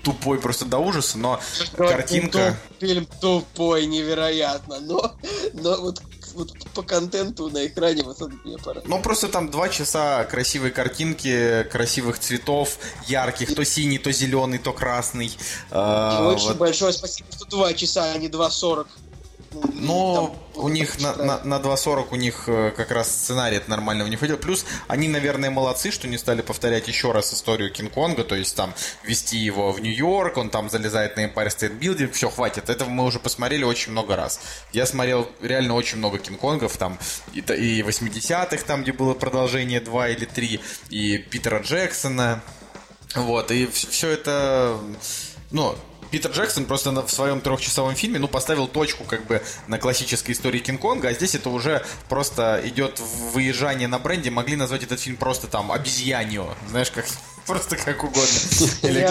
тупой просто до ужаса, но картинка... Фильм тупой, невероятно, но, но вот вот по контенту на экране вот это мне пора. Ну, просто там два часа красивой картинки, красивых цветов, ярких, то синий, то зеленый, то красный. Э, очень вот. большое спасибо, что два часа, а не два сорок. Но у них на, на, на 2.40 у них э, как раз сценарий это нормально у них выйдет. Плюс они, наверное, молодцы, что не стали повторять еще раз историю Кинг-Конга, то есть там вести его в Нью-Йорк, он там залезает на Empire State Building, все, хватит. Этого мы уже посмотрели очень много раз. Я смотрел реально очень много Кинг-Конгов, там и, и 80-х, там, где было продолжение 2 или 3, и Питера Джексона. Вот, и все это, ну, Питер Джексон просто в своем трехчасовом фильме, ну, поставил точку как бы на классической истории Кинг-Конга, а здесь это уже просто идет выезжание на бренде. Могли назвать этот фильм просто там обезьянью, знаешь, как Просто как угодно. Или,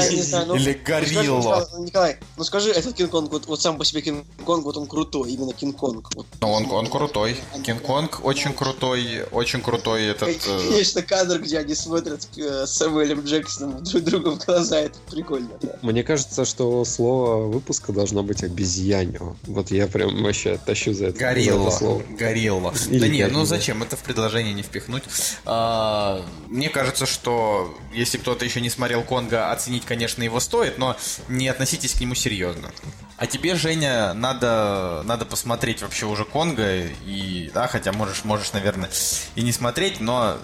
ну, или горилла. Николай, ну скажи, этот Кинг-Конг, вот, вот сам по себе Кинг-Конг, вот он крутой, именно Кинг-Конг. Вот. Ну, он, он крутой. Кинг-Конг очень крутой, очень крутой этот... Э, Конечно, кадр, где они смотрят э, с Сэмюэлем Джексоном друг другу в глаза, это прикольно. Да. Мне кажется, что слово выпуска должно быть обезьяню. Вот я прям вообще тащу за это, горилла, за это слово. Горилла. Или да нет, ну зачем? Это в предложение не впихнуть. А, мне кажется, что если кто-то еще не смотрел Конга, оценить, конечно, его стоит, но не относитесь к нему серьезно. А тебе, Женя, надо, надо посмотреть вообще уже Конга, и, да, хотя можешь, можешь, наверное, и не смотреть, но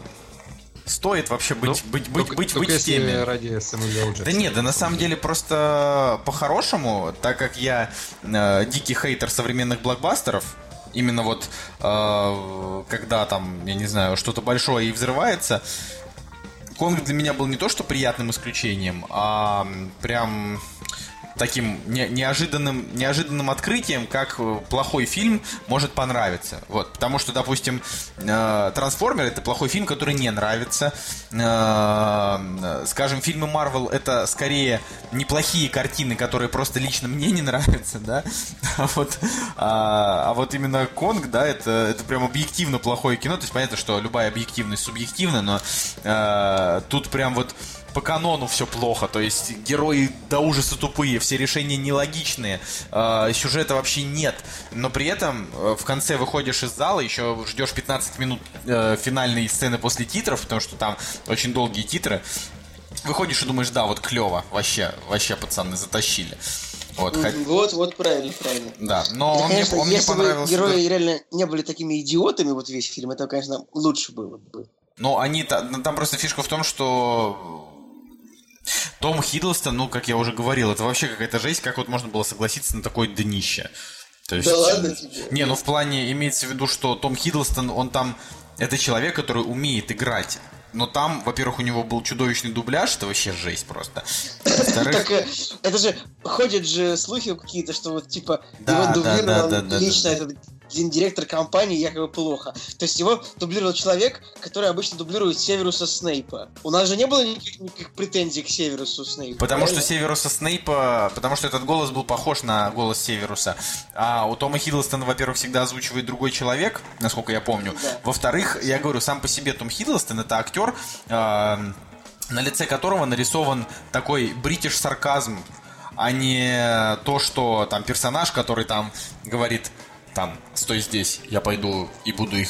стоит вообще быть, ну, быть, быть, только, быть, только быть в теме. ради Да нет, да на самом деле просто по-хорошему, так как я э, дикий хейтер современных блокбастеров, именно вот э, когда там, я не знаю, что-то большое и взрывается, Конг для меня был не то, что приятным исключением, а прям таким не- неожиданным, неожиданным открытием, как э, плохой фильм может понравиться. Вот, потому что, допустим, э, Трансформер это плохой фильм, который не нравится. Э, скажем, фильмы Марвел это скорее неплохие картины, которые просто лично мне не нравятся, да. А вот, а, а вот именно Конг, да, это, это прям объективно плохое кино. То есть понятно, что любая объективность субъективна, но э, тут прям вот по канону все плохо, то есть герои до ужаса тупые, все решения нелогичные, э, сюжета вообще нет, но при этом э, в конце выходишь из зала, еще ждешь 15 минут э, финальной сцены после титров, потому что там очень долгие титры, выходишь и думаешь, да, вот клево, вообще, вообще пацаны затащили. Вот, хоть- Вот, вот, правильно, правильно. да, но Это, он, мне, конечно, он мне если бы понравился. герои реально не были такими идиотами, вот весь фильм, это, конечно, лучше было бы. Ну, они ну, там просто фишка в том, что Том Хиддлстон, ну, как я уже говорил, это вообще какая-то жесть, как вот можно было согласиться на такое днище. То есть, Да ладно тебе. Не, ну в плане имеется в виду, что Том Хиддлстон, он там, это человек, который умеет играть. Но там, во-первых, у него был чудовищный дубляж, это вообще жесть просто. Так э, это же ходят же слухи какие-то, что вот типа его дублировал лично этот гендиректор компании якобы плохо. То есть его дублировал человек, который обычно дублирует Северуса Снейпа. У нас же не было никаких, никаких претензий к Северусу Снейпу. Потому что правильно? Северуса Снейпа, потому что этот голос был похож на голос Северуса. А у Тома Хиддлстона, во-первых, всегда озвучивает другой человек, насколько я помню. Да. Во-вторых, я говорю, сам по себе Том Хиддлстон это актер, эм, на лице которого нарисован такой бритиш сарказм, а не то, что там персонаж, который там говорит там, стой здесь, я пойду и буду их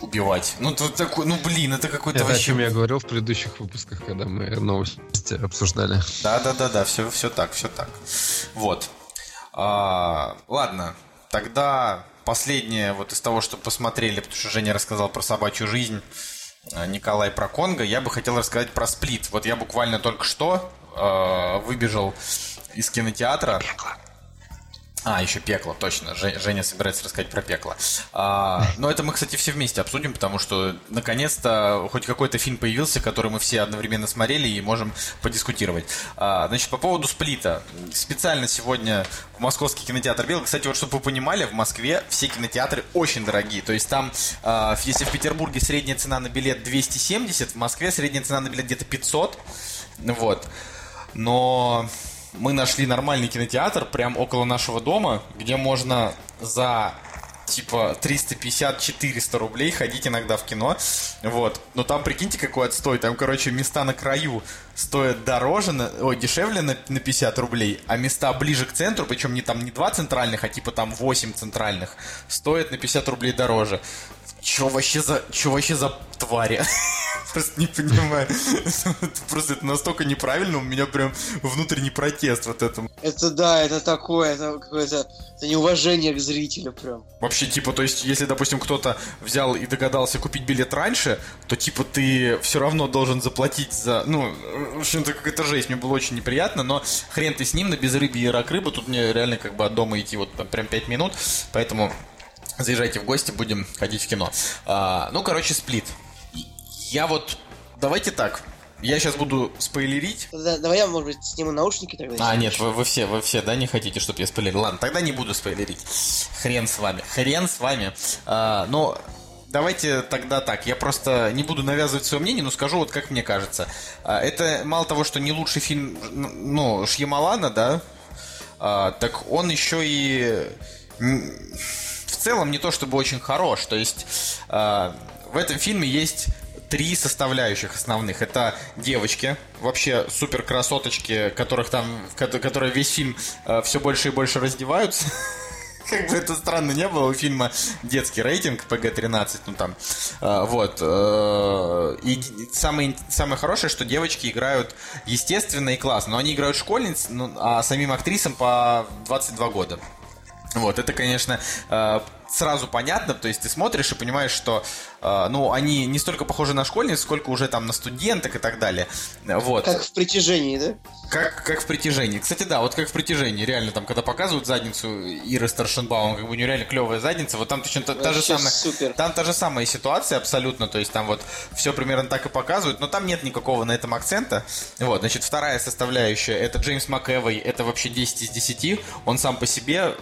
убивать. Ну, тут такой, ну, блин, это какой-то Это о вообще... чем я говорил в предыдущих выпусках, когда мы новости обсуждали. Да, да, да, да, все, все так, все так. Вот. А, ладно, тогда последнее вот из того, что посмотрели, потому что Женя рассказал про собачью жизнь, а, Николай про Конго, я бы хотел рассказать про сплит. Вот я буквально только что а, выбежал из кинотеатра. А, еще пекло, точно. Же- Женя собирается рассказать про пекло. А, но это мы, кстати, все вместе обсудим, потому что наконец-то хоть какой-то фильм появился, который мы все одновременно смотрели и можем подискутировать. А, значит, по поводу сплита. Специально сегодня в московский кинотеатр бил. Кстати, вот чтобы вы понимали, в Москве все кинотеатры очень дорогие. То есть там, а, если в Петербурге средняя цена на билет 270, в Москве средняя цена на билет где-то 500. Вот. Но мы нашли нормальный кинотеатр прям около нашего дома, где можно за типа 350-400 рублей ходить иногда в кино. Вот. Но там, прикиньте, какой отстой. Там, короче, места на краю стоят дороже, на- ой, дешевле на, на 50 рублей, а места ближе к центру, причем не там не два центральных, а типа там 8 центральных, стоят на 50 рублей дороже. Чё вообще за, чё вообще за твари? Просто не понимаю. Просто это настолько неправильно, у меня прям внутренний протест вот этому. Это да, это такое, это какое-то это неуважение к зрителю прям. Вообще, типа, то есть, если, допустим, кто-то взял и догадался купить билет раньше, то, типа, ты все равно должен заплатить за... Ну, в общем-то, какая-то жесть. Мне было очень неприятно, но хрен ты с ним, на безрыбье и рак рыба. Тут мне реально как бы от дома идти вот там прям 5 минут, поэтому заезжайте в гости, будем ходить в кино. А, ну, короче, сплит. Я вот... Давайте так. Я сейчас буду спойлерить. Да- давай я, может быть, сниму наушники тогда. А, нет, вы, вы все, вы все, да, не хотите, чтобы я спойлерил? Ладно, тогда не буду спойлерить. Хрен с вами. Хрен с вами. А, но давайте тогда так. Я просто не буду навязывать свое мнение, но скажу вот как мне кажется. А, это мало того, что не лучший фильм, ну, Шьямалана, да, а, так он еще и целом не то чтобы очень хорош. То есть а, в этом фильме есть три составляющих основных. Это девочки, вообще супер красоточки, которых там, ко- которые весь фильм все больше и больше раздеваются. Как бы это странно не было, у фильма детский рейтинг PG-13, ну там, э, вот. э, И самое, самое хорошее, что девочки играют естественно и классно, но они играют школьниц, ну, а самим актрисам по 22 года. Вот, это, конечно, э, сразу понятно, то есть ты смотришь и понимаешь, что, э, ну, они не столько похожи на школьниц, сколько уже там на студенток и так далее. Вот. Как в притяжении, да? Как, как в притяжении. Кстати, да, вот как в притяжении, реально, там, когда показывают задницу Иры Старшенбаум, как бы у нее реально клевая задница, вот там точно та, та же самая... Супер. Там та же самая ситуация абсолютно, то есть там вот все примерно так и показывают, но там нет никакого на этом акцента. Вот, значит, вторая составляющая, это Джеймс МcЭвой, это вообще 10 из 10, он сам по себе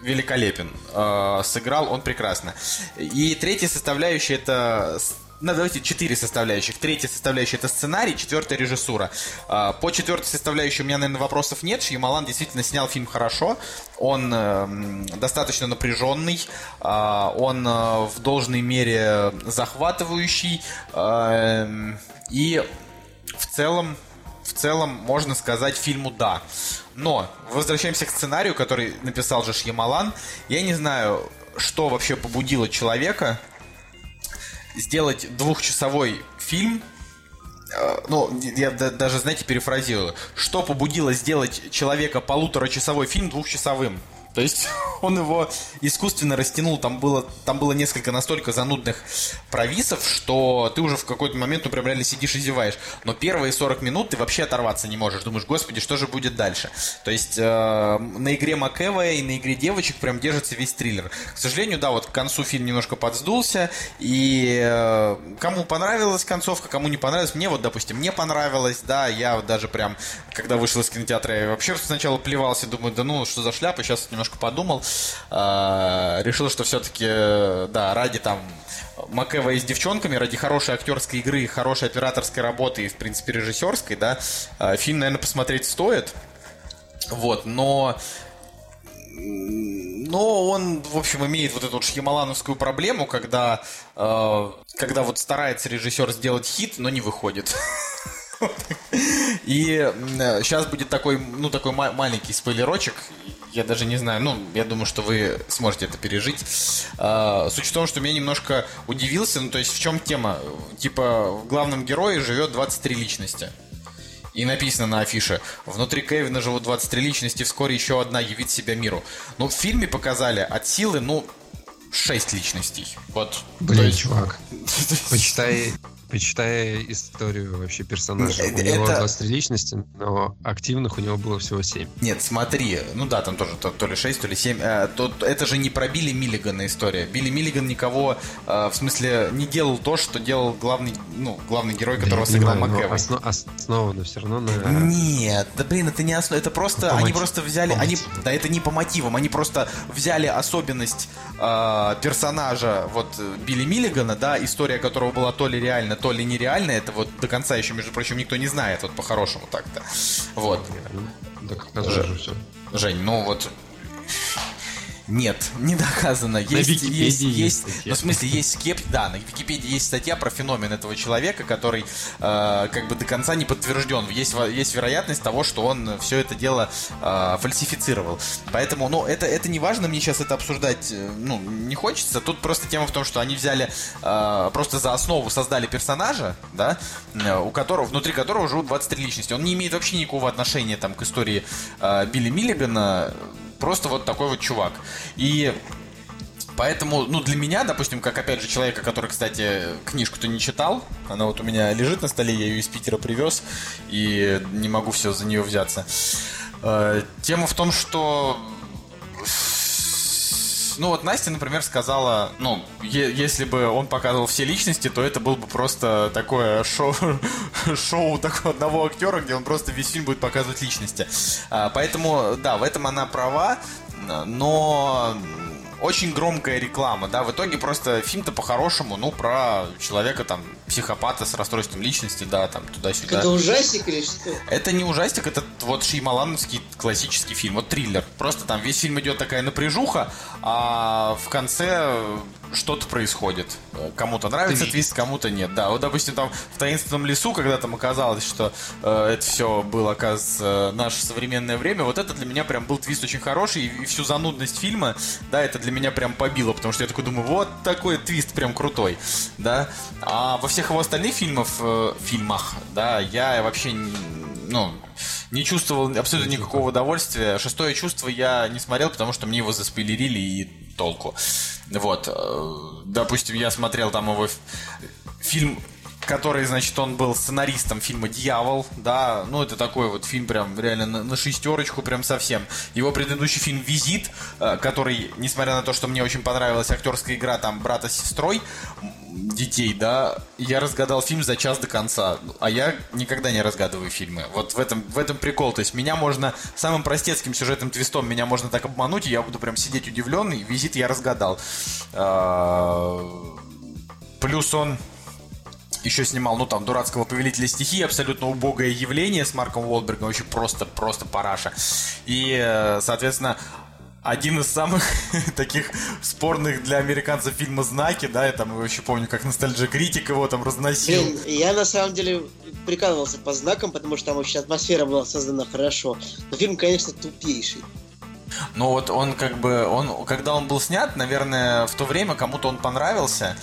великолепен. Э, сыграл он прекрасно. И третья составляющая это ну, давайте четыре составляющих. Третья составляющая это сценарий, четвертая режиссура. Э, по четвертой составляющей у меня, наверное, вопросов нет. Шьямалан действительно снял фильм хорошо. Он э, достаточно напряженный. Э, он э, в должной мере захватывающий. И в целом в целом можно сказать фильму «да». Но возвращаемся к сценарию, который написал же Шьямалан. Я не знаю, что вообще побудило человека сделать двухчасовой фильм, э, ну, я даже, знаете, перефразирую. Что побудило сделать человека полуторачасовой фильм двухчасовым? То есть он его искусственно растянул, там было, там было несколько настолько занудных провисов, что ты уже в какой-то момент, ну, прям реально сидишь и зеваешь. Но первые 40 минут ты вообще оторваться не можешь. Думаешь, господи, что же будет дальше? То есть э, на игре Макэва и на игре девочек прям держится весь триллер. К сожалению, да, вот к концу фильм немножко подсдулся, и э, кому понравилась концовка, кому не понравилась, мне вот, допустим, мне понравилось, да, я вот даже прям, когда вышел из кинотеатра, я вообще сначала плевался, думаю, да ну, что за шляпа, сейчас немножко подумал, э, решил, что все-таки, да, ради там Макэва с девчонками, ради хорошей актерской игры, хорошей операторской работы и, в принципе, режиссерской, да, э, фильм, наверное, посмотреть стоит. Вот, но но он, в общем, имеет вот эту вот шьямалановскую проблему, когда, э, когда вот старается режиссер сделать хит, но не выходит. И сейчас будет такой, ну, такой маленький спойлерочек я даже не знаю, ну, я думаю, что вы сможете это пережить. А, суть в том, что меня немножко удивился, ну, то есть в чем тема? Типа, в главном герое живет 23 личности. И написано на афише, внутри Кевина живут 23 личности, вскоре еще одна явит себя миру. Ну, в фильме показали от силы, ну, 6 личностей. Вот. Блин, есть... чувак, почитай почитая историю вообще персонажа. Это... У него 23 личности, но активных у него было всего 7. Нет, смотри, ну да, там тоже то, то ли 6, то ли 7. Э, то, это же не про Билли Миллигана история. Билли Миллиган никого, э, в смысле, не делал то, что делал главный, ну, главный герой, да, которого сыграл МакЭвой. Основ, основано все равно на... Нет, да блин, это не основа, это просто, по они просто взяли, они, да это не по мотивам, они просто взяли особенность э, персонажа, вот, Билли Миллигана, да, история которого была то ли реально, то ли нереально, это вот до конца еще, между прочим, никто не знает, вот по-хорошему так-то. Вот. Да как же все. Жень, ну вот нет, не доказано. Есть, есть, есть, есть, ну, в смысле, есть скепт, да, на Википедии есть статья про феномен этого человека, который э, как бы до конца не подтвержден. Есть, есть вероятность того, что он все это дело э, фальсифицировал. Поэтому, ну, это, это не важно, мне сейчас это обсуждать, э, ну, не хочется. Тут просто тема в том, что они взяли, э, просто за основу создали персонажа, да, э, у которого, внутри которого живут 23 личности. Он не имеет вообще никакого отношения там к истории э, Билли Миллигана, просто вот такой вот чувак. И Поэтому, ну, для меня, допустим, как, опять же, человека, который, кстати, книжку-то не читал, она вот у меня лежит на столе, я ее из Питера привез, и не могу все за нее взяться. Э, тема в том, что ну вот Настя, например, сказала, ну, если бы он показывал все личности, то это был бы просто такое шоу, шоу такого одного актера, где он просто весь фильм будет показывать личности. А, поэтому, да, в этом она права, но очень громкая реклама, да, в итоге просто фильм-то по-хорошему, ну, про человека там, психопата с расстройством личности, да, там, туда-сюда. Это ужастик или что? Это не ужастик, это вот шеймалановский классический фильм, вот триллер. Просто там весь фильм идет такая напряжуха, а в конце что-то происходит. Кому-то нравится Ты... твист, кому-то нет. Да, вот, допустим, там в таинственном лесу, когда там оказалось, что э, это все было, оказывается, наше современное время, вот это для меня прям был твист очень хороший, и, и всю занудность фильма, да, это для меня прям побило, потому что я такой думаю, вот такой твист прям крутой, да. А во всех его остальных фильмах, э, фильмах, да, я вообще, ну, не чувствовал абсолютно никакого удовольствия. Шестое чувство я не смотрел, потому что мне его заспойлерили и толку. Вот. Э, допустим, я смотрел там его фильм который, значит, он был сценаристом фильма «Дьявол», да, ну, это такой вот фильм прям реально на, на шестерочку прям совсем. Его предыдущий фильм «Визит», э, который, несмотря на то, что мне очень понравилась актерская игра там брата с сестрой, детей, да, я разгадал фильм за час до конца, а я никогда не разгадываю фильмы. Вот в этом, в этом прикол, то есть меня можно самым простецким сюжетным твистом меня можно так обмануть, и я буду прям сидеть удивленный, визит я разгадал. А, плюс он еще снимал, ну, там, дурацкого повелителя стихии, абсолютно убогое явление с Марком Уолбергом, вообще просто, просто параша. И, э, соответственно, один из самых таких спорных для американцев фильма «Знаки», да, я там еще помню, как ностальджи критик его там разносил. Блин, я на самом деле прикалывался по знакам, потому что там вообще атмосфера была создана хорошо. Но фильм, конечно, тупейший. Ну вот он как бы, он, когда он был снят, наверное, в то время кому-то он понравился,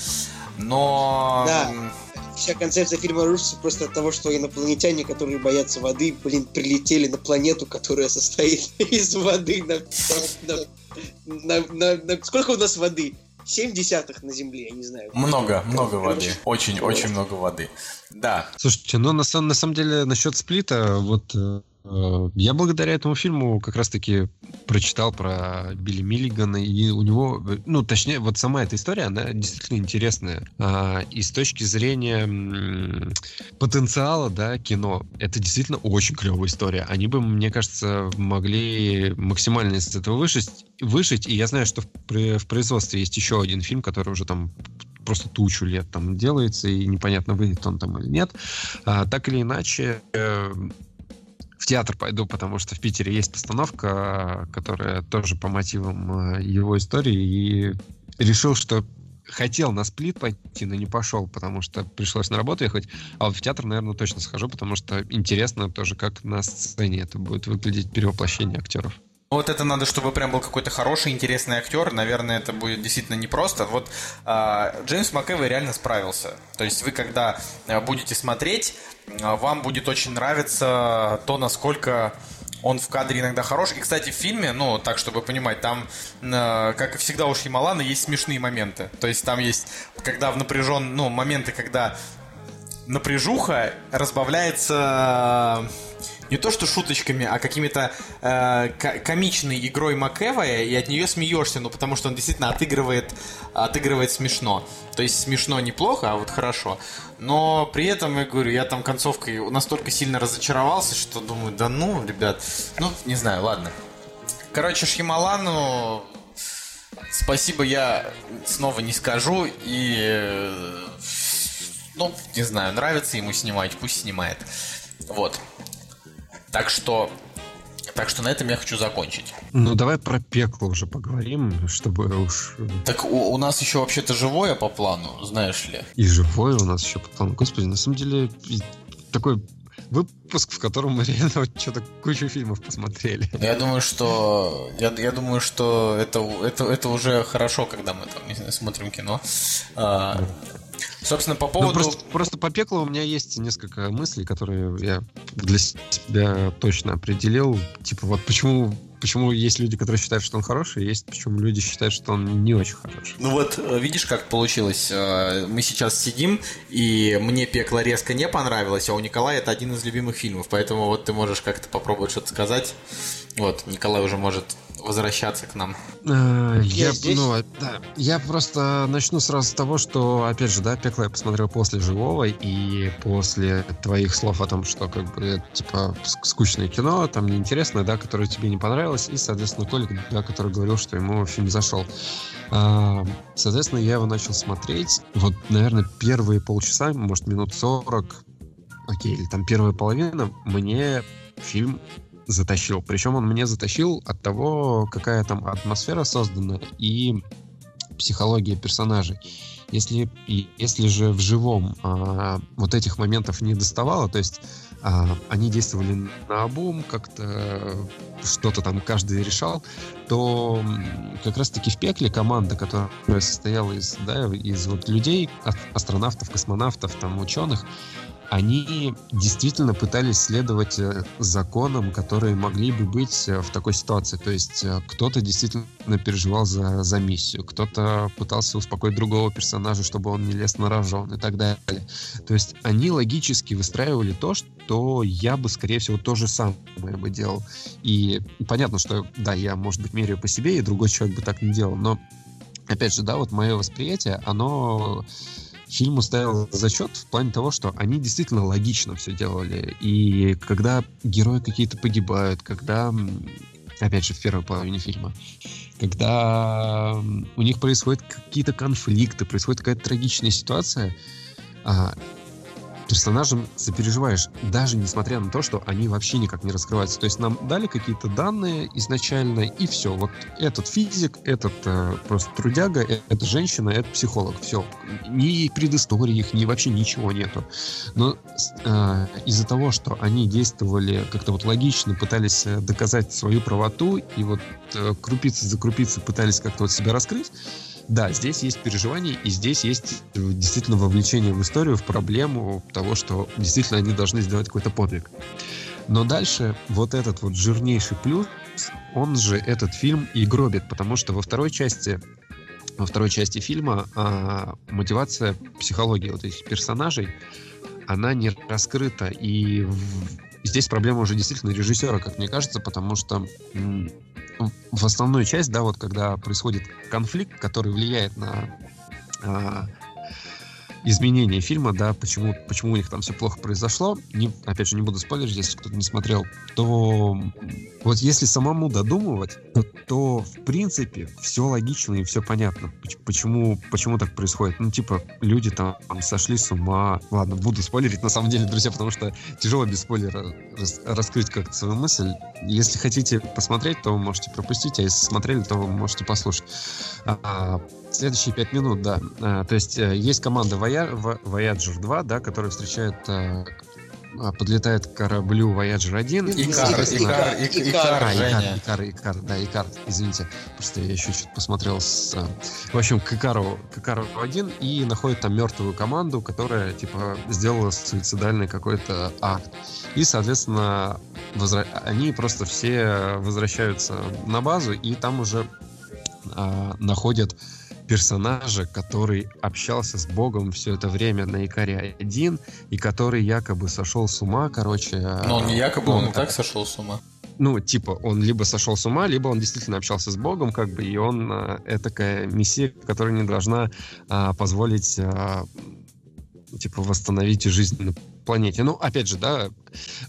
но... Да вся концепция фильма рушится просто от того, что инопланетяне, которые боятся воды, блин, прилетели на планету, которая состоит из воды на, на, на, на, на... Сколько у нас воды? Семь десятых на Земле, я не знаю. Много, много воды. Очень, очень много воды. Да. Слушайте, ну на, на самом деле насчет сплита, вот Э, я благодаря этому фильму как раз-таки прочитал про Билли Миллигана, и у него, ну, точнее, вот сама эта история, она действительно интересная. А, и с точки зрения потенциала, да, кино, это действительно очень клевая история. Они бы, мне кажется, могли максимально из этого вышить, вышить. И я знаю, что в, в производстве есть еще один фильм, который уже там просто тучу лет там делается, и непонятно, выйдет он там или нет. А, так или иначе, э, в театр пойду, потому что в Питере есть постановка, которая тоже по мотивам э, его истории, и решил, что хотел на сплит пойти, но не пошел, потому что пришлось на работу ехать. А вот в театр, наверное, точно схожу, потому что интересно тоже, как на сцене это будет выглядеть перевоплощение актеров. Вот это надо, чтобы прям был какой-то хороший, интересный актер. Наверное, это будет действительно непросто. Вот э, Джеймс МакЭвой реально справился. То есть вы, когда э, будете смотреть, э, вам будет очень нравиться то, насколько он в кадре иногда хорош. И, кстати, в фильме, ну, так, чтобы понимать, там, э, как и всегда у Шьямалана, есть смешные моменты. То есть там есть, когда в напряжен... Ну, моменты, когда напряжуха разбавляется не то что шуточками, а какими-то э, комичной игрой Макэвая, и от нее смеешься, ну потому что он действительно отыгрывает, отыгрывает смешно. То есть смешно неплохо, а вот хорошо. Но при этом, я говорю, я там концовкой настолько сильно разочаровался, что думаю, да ну, ребят, ну, не знаю, ладно. Короче, Шьямалану спасибо я снова не скажу, и э, ну, не знаю, нравится ему снимать, пусть снимает. Вот. Так что так что на этом я хочу закончить. Ну, давай про пекло уже поговорим, чтобы уж... Э, так у, у нас еще вообще-то живое по плану, знаешь ли? И живое у нас еще по плану. Господи, на самом деле такой выпуск, в котором мы реально вот что-то кучу фильмов посмотрели. Я думаю, что я, я думаю, что это, это, это уже хорошо, когда мы там не знаю, смотрим кино. А, Собственно, по ну, поводу... Ну, просто, просто по пеклу у меня есть несколько мыслей, которые я для себя точно определил. Типа вот почему почему есть люди, которые считают, что он хороший, есть почему люди считают, что он не очень хороший. Ну вот, э, видишь, как получилось. Э, мы сейчас сидим, и мне пекло резко не понравилось, а у Николая это один из любимых фильмов, поэтому вот ты можешь как-то попробовать что-то сказать. Вот, Николай уже может возвращаться к нам? Э, я, я ну, да, я просто начну сразу с того, что, опять же, да, пекло я посмотрел после живого и после твоих слов о том, что как бы типа скучное кино, там неинтересное, да, которое тебе не понравилось, и, соответственно, Толик, да, который говорил, что ему фильм зашел. А, соответственно, я его начал смотреть. Вот, наверное, первые полчаса, может, минут 40, окей, или там первая половина, мне фильм затащил. Причем он мне затащил от того, какая там атмосфера создана и психология персонажей. Если, если же в живом а, вот этих моментов не доставало, то есть а, они действовали на обум, как-то что-то там каждый решал, то как раз-таки в пекле команда, которая состояла из, да, из вот людей, астронавтов, космонавтов, там, ученых, они действительно пытались следовать э, законам, которые могли бы быть э, в такой ситуации. То есть э, кто-то действительно переживал за, за миссию, кто-то пытался успокоить другого персонажа, чтобы он не лез на рожон и так далее. То есть они логически выстраивали то, что я бы, скорее всего, то же самое бы делал. И понятно, что, да, я, может быть, меряю по себе, и другой человек бы так не делал, но опять же, да, вот мое восприятие, оно фильму ставил зачет в плане того, что они действительно логично все делали. И когда герои какие-то погибают, когда, опять же, в первой половине фильма, когда у них происходят какие-то конфликты, происходит какая-то трагичная ситуация, а, персонажам сопереживаешь, даже несмотря на то, что они вообще никак не раскрываются. То есть нам дали какие-то данные изначально, и все. Вот этот физик, этот э, просто трудяга, э, эта женщина, это психолог. Все. Ни предыстории их, ни вообще ничего нету. Но э, из-за того, что они действовали как-то вот логично, пытались э, доказать свою правоту, и вот э, крупицы за крупицей пытались как-то вот себя раскрыть, да, здесь есть переживания, и здесь есть э, действительно вовлечение в историю, в проблему того, что действительно они должны сделать какой-то подвиг. Но дальше вот этот вот жирнейший плюс, он же этот фильм и гробит, потому что во второй части во второй части фильма а, мотивация психологии вот этих персонажей, она не раскрыта. И в, здесь проблема уже действительно режиссера, как мне кажется, потому что в основную часть, да, вот когда происходит конфликт, который влияет на а, изменение фильма, да, почему, почему у них там все плохо произошло, не, опять же, не буду спойлерить, если кто-то не смотрел, то вот если самому додумывать, то, то в принципе все логично и все понятно, почему, почему так происходит. Ну, типа, люди там, там сошли с ума. Ладно, буду спойлерить на самом деле, друзья, потому что тяжело без спойлера рас, раскрыть как-то свою мысль. Если хотите посмотреть, то можете пропустить, а если смотрели, то вы можете послушать. А, следующие пять минут, да. А, то есть э, есть команда Voyager 2, да, которая встречает э, а, подлетает к кораблю Voyager 1. Икар, Икар, Икар, Икар, Икар, да, Икар, извините. Просто я еще что-то посмотрел с... А, в общем, к Икару, к Икару 1 и находит там мертвую команду, которая, типа, сделала суицидальный какой-то акт. И, соответственно, возра... они просто все возвращаются на базу, и там уже а, находят персонажа, который общался с Богом все это время на Икаре один, и который якобы сошел с ума, короче. Но он не якобы, он, он и так сошел с ума. Ну, типа, он либо сошел с ума, либо он действительно общался с Богом, как бы, и он э, такая мессия, которая не должна э, позволить э, типа восстановить жизнь планете. Ну, опять же, да,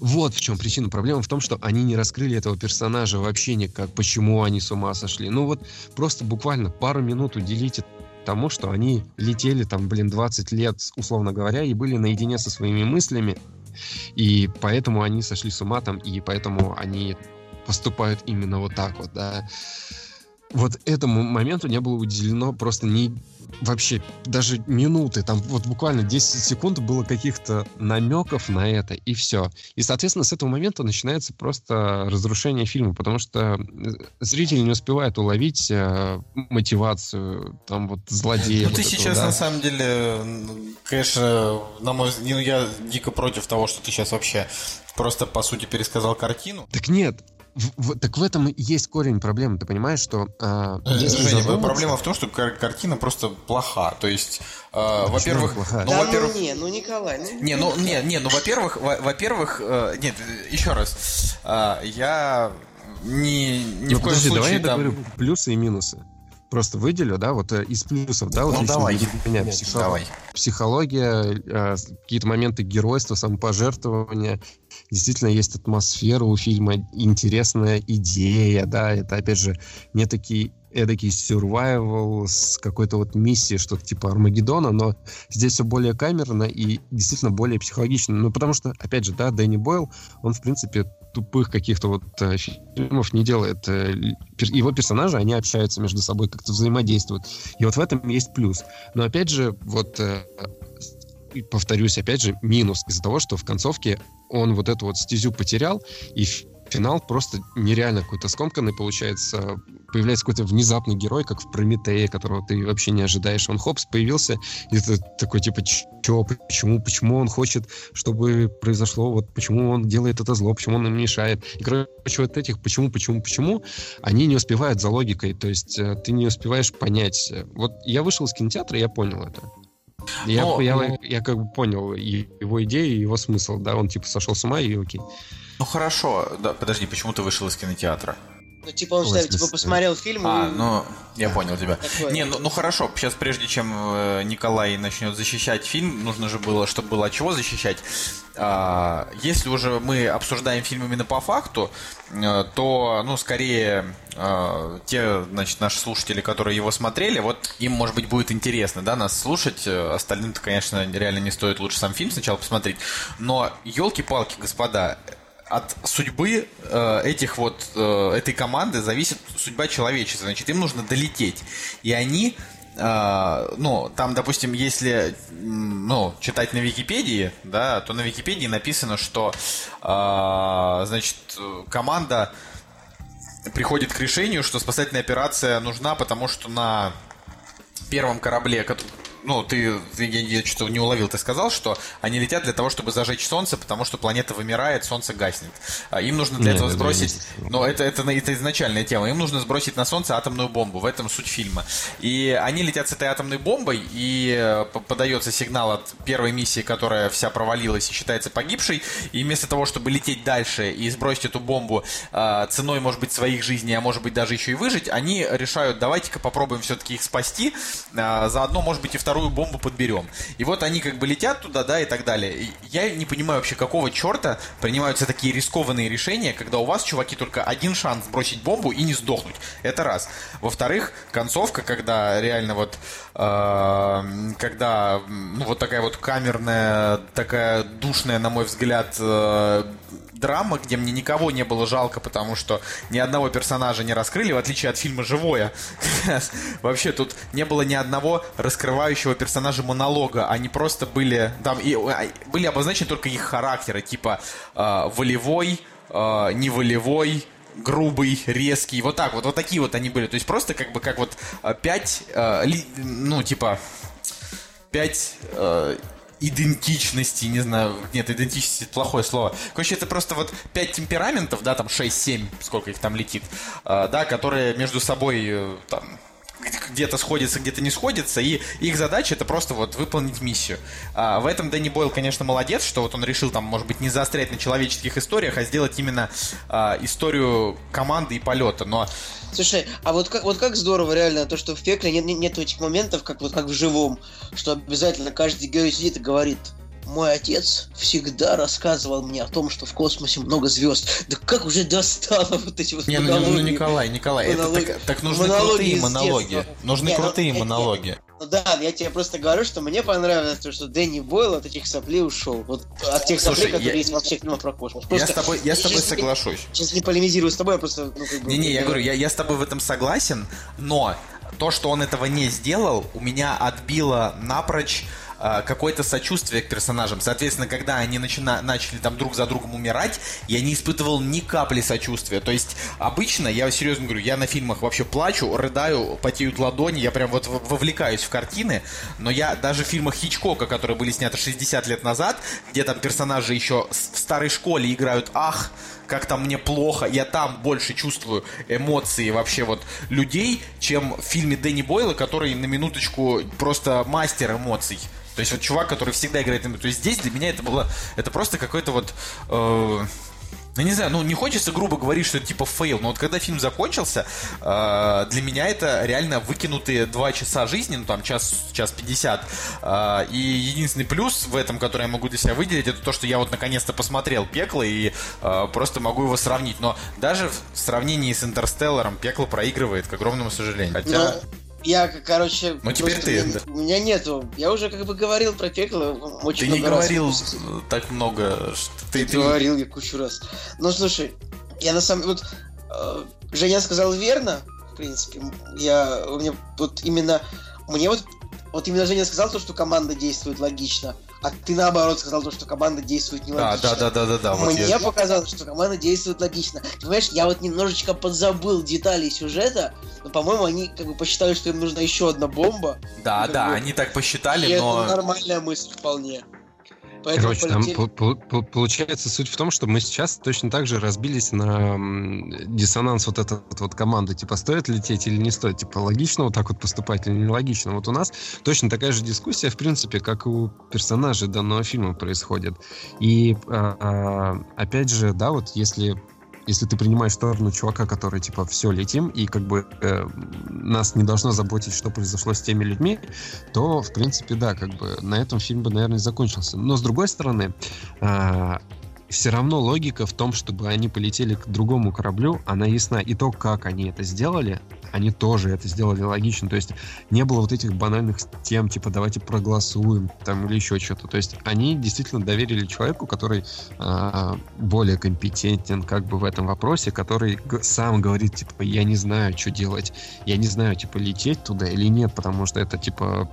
вот в чем причина. Проблема в том, что они не раскрыли этого персонажа вообще никак, почему они с ума сошли. Ну вот просто буквально пару минут уделите тому, что они летели там, блин, 20 лет, условно говоря, и были наедине со своими мыслями, и поэтому они сошли с ума там, и поэтому они поступают именно вот так вот, да. Вот этому моменту не было уделено просто ни вообще даже минуты, там вот буквально 10 секунд было каких-то намеков на это, и все. И, соответственно, с этого момента начинается просто разрушение фильма, потому что э, зритель не успевает уловить э, мотивацию, там вот злодея. Ну, вот ты этого, сейчас, да? на самом деле, конечно, на мой ну, я дико против того, что ты сейчас вообще просто, по сути, пересказал картину. Так нет, в, в, так в этом есть корень проблемы. Ты понимаешь, что э, если Женя, задуматься... проблема в том, что кар- картина просто плоха. То есть, э, во-первых, ну, да во-первых, ну не, ну Николай, ну не, ну не, не, ну во-первых, во- во-первых, э, нет, еще раз, э, я не ни ну, в коем подожди, случае давай я там... говорю плюсы и минусы просто выделю, да, вот э, из плюсов, да, вот ну, давай. для меня психо... давай. психология, э, какие-то моменты геройства, самопожертвования, действительно есть атмосфера у фильма, интересная идея, да, это, опять же, не такие эдакий survival с какой-то вот миссией, что-то типа Армагеддона, но здесь все более камерно и действительно более психологично. Ну, потому что, опять же, да, Дэнни Бойл, он, в принципе, тупых каких-то вот э, фильмов не делает. Э, его персонажи, они общаются между собой, как-то взаимодействуют. И вот в этом есть плюс. Но, опять же, вот э, повторюсь, опять же, минус из-за того, что в концовке он вот эту вот стезю потерял, и финал просто нереально какой-то скомканный получается появляется какой-то внезапный герой, как в Прометее, которого ты вообще не ожидаешь. Он хопс появился, и ты такой типа, чё, почему, почему он хочет, чтобы произошло, вот почему он делает это зло, почему он им мешает. И, короче, вот этих почему, почему, почему, они не успевают за логикой, то есть э, ты не успеваешь понять. Вот я вышел из кинотеатра, я понял это. Я, Но, я, ну... я как бы понял его идею и его смысл, да, он типа сошел с ума и окей. Ну хорошо, да, подожди, почему ты вышел из кинотеатра? Ну, типа, он, Ой, типа, посмотрел фильм А, и... ну, я понял тебя. Такое. Не, ну, ну хорошо, сейчас прежде чем э, Николай начнет защищать фильм, нужно же было, чтобы было от чего защищать. А, если уже мы обсуждаем фильм именно по факту, э, то, ну, скорее, э, те, значит, наши слушатели, которые его смотрели, вот им, может быть, будет интересно, да, нас слушать. Остальным-то, конечно, реально не стоит лучше сам фильм сначала посмотреть. Но, елки-палки, господа, от судьбы э, этих вот э, этой команды зависит судьба человечества. Значит, им нужно долететь. И они Uh, ну, там, допустим, если, ну, читать на Википедии, да, то на Википедии написано, что, uh, значит, команда приходит к решению, что спасательная операция нужна, потому что на первом корабле, ну, ты, я, я что-то не уловил, ты сказал, что они летят для того, чтобы зажечь Солнце, потому что планета вымирает, Солнце гаснет. А им нужно для Нет, этого сбросить... Но это, это, это изначальная тема. Им нужно сбросить на Солнце атомную бомбу. В этом суть фильма. И они летят с этой атомной бомбой, и э, подается сигнал от первой миссии, которая вся провалилась и считается погибшей. И вместо того, чтобы лететь дальше и сбросить эту бомбу э, ценой, может быть, своих жизней, а может быть, даже еще и выжить, они решают, давайте-ка попробуем все-таки их спасти. Э, заодно, может быть, и вторую бомбу подберем. И вот они как бы летят туда, да, и так далее. И я не понимаю вообще, какого черта принимаются такие рискованные решения, когда у вас, чуваки, только один шанс бросить бомбу и не сдохнуть. Это раз. Во-вторых, концовка, когда реально вот, когда ну, вот такая вот камерная, такая душная, на мой взгляд, э, драма, где мне никого не было жалко, потому что ни одного персонажа не раскрыли, в отличие от фильма «Живое». Вообще тут не было ни одного раскрывающего персонажа монолога. Они просто были... Там и, а, были обозначены только их характеры, типа э, волевой, э, неволевой, грубый, резкий, вот так вот, вот такие вот они были. То есть просто как бы как вот э, пять, э, ну типа пять э, идентичности, не знаю, нет, идентичности это плохое слово. Короче, это просто вот пять темпераментов, да, там 6-7, сколько их там летит, да, которые между собой э, там где-то сходится, где-то не сходится, и их задача это просто вот выполнить миссию. А в этом Дэнни Бойл, конечно, молодец, что вот он решил там, может быть, не заострять на человеческих историях, а сделать именно а, историю команды и полета. Но Слушай, а вот как, вот как здорово реально то, что в пекле нет, нет, нет этих моментов, как вот как в живом, что обязательно каждый герой сидит и говорит, мой отец всегда рассказывал мне о том, что в космосе много звезд. Да как уже достало вот эти вот Не, ну, ну Николай, Николай, монологи. это так, так нужны монологи крутые монологи. Нужны не, ну, крутые ну, монологи. Не, ну да, я тебе просто говорю, что мне понравилось то, что Дэнни Бойл от этих соплей ушел. Вот от тех Слушай, соплей, которые я... есть во всех фильмах про космос. Просто я с тобой, я с тобой сейчас соглашусь. Не, сейчас не полемизирую с тобой, я просто... Ну, как бы, Не-не, я говорю, я, я с тобой в этом согласен, но то, что он этого не сделал, у меня отбило напрочь э, какое-то сочувствие к персонажам. Соответственно, когда они начина- начали там друг за другом умирать, я не испытывал ни капли сочувствия. То есть обычно, я серьезно говорю, я на фильмах вообще плачу, рыдаю, потеют ладони, я прям вот вовлекаюсь в картины, но я даже в фильмах Хичкока, которые были сняты 60 лет назад, где там персонажи еще в старой школе играют «Ах!», как там мне плохо, я там больше чувствую эмоции вообще вот людей, чем в фильме Дэнни Бойла, который на минуточку просто мастер эмоций. То есть вот чувак, который всегда играет... То есть здесь для меня это было... Это просто какой-то вот... Э, ну, не знаю, ну, не хочется грубо говорить, что это типа фейл, но вот когда фильм закончился, э, для меня это реально выкинутые два часа жизни, ну, там, час, час пятьдесят. Э, и единственный плюс в этом, который я могу для себя выделить, это то, что я вот наконец-то посмотрел «Пекло» и э, просто могу его сравнить. Но даже в сравнении с «Интерстелларом» «Пекло» проигрывает, к огромному сожалению. Хотя... Но... Я, короче... Ну, теперь ты. Меня, у меня нету. Я уже как бы говорил про пекло очень ты много не говорил раз. так много. Что ты, ты говорил я кучу раз. Ну, слушай, я на самом... Вот, э, Женя сказал верно, в принципе. Я... У меня вот именно... Мне вот... Вот именно Женя сказал то, что команда действует логично. А ты наоборот сказал то, что команда действует нелогично. Да, да, да, да, да. Вот Мне я- показалось, что команда действует логично. Понимаешь, я вот немножечко подзабыл детали сюжета, но, по-моему, они как бы посчитали, что им нужна еще одна бомба. Да, да, бы- они так И посчитали, это но... нормальная мысль вполне. Поэтому Короче, там полетели- пол- пол- пол- получается суть в том, что мы сейчас точно так же разбились на диссонанс вот этой вот, команды. Типа, стоит лететь или не стоит? Типа, логично вот так вот поступать или нелогично? Вот у нас точно такая же дискуссия, в принципе, как и у персонажей данного фильма происходит. И, а, а, опять же, да, вот если если ты принимаешь сторону чувака, который типа все летим, и как бы э, нас не должно заботить, что произошло с теми людьми, то, в принципе, да, как бы на этом фильм бы, наверное, закончился. Но, с другой стороны, все равно логика в том, чтобы они полетели к другому кораблю, она ясна. И то, как они это сделали, они тоже это сделали логично. То есть не было вот этих банальных тем, типа давайте проголосуем там или еще что-то. То есть они действительно доверили человеку, который а, более компетентен как бы в этом вопросе, который сам говорит, типа, я не знаю, что делать. Я не знаю, типа, лететь туда или нет, потому что это, типа,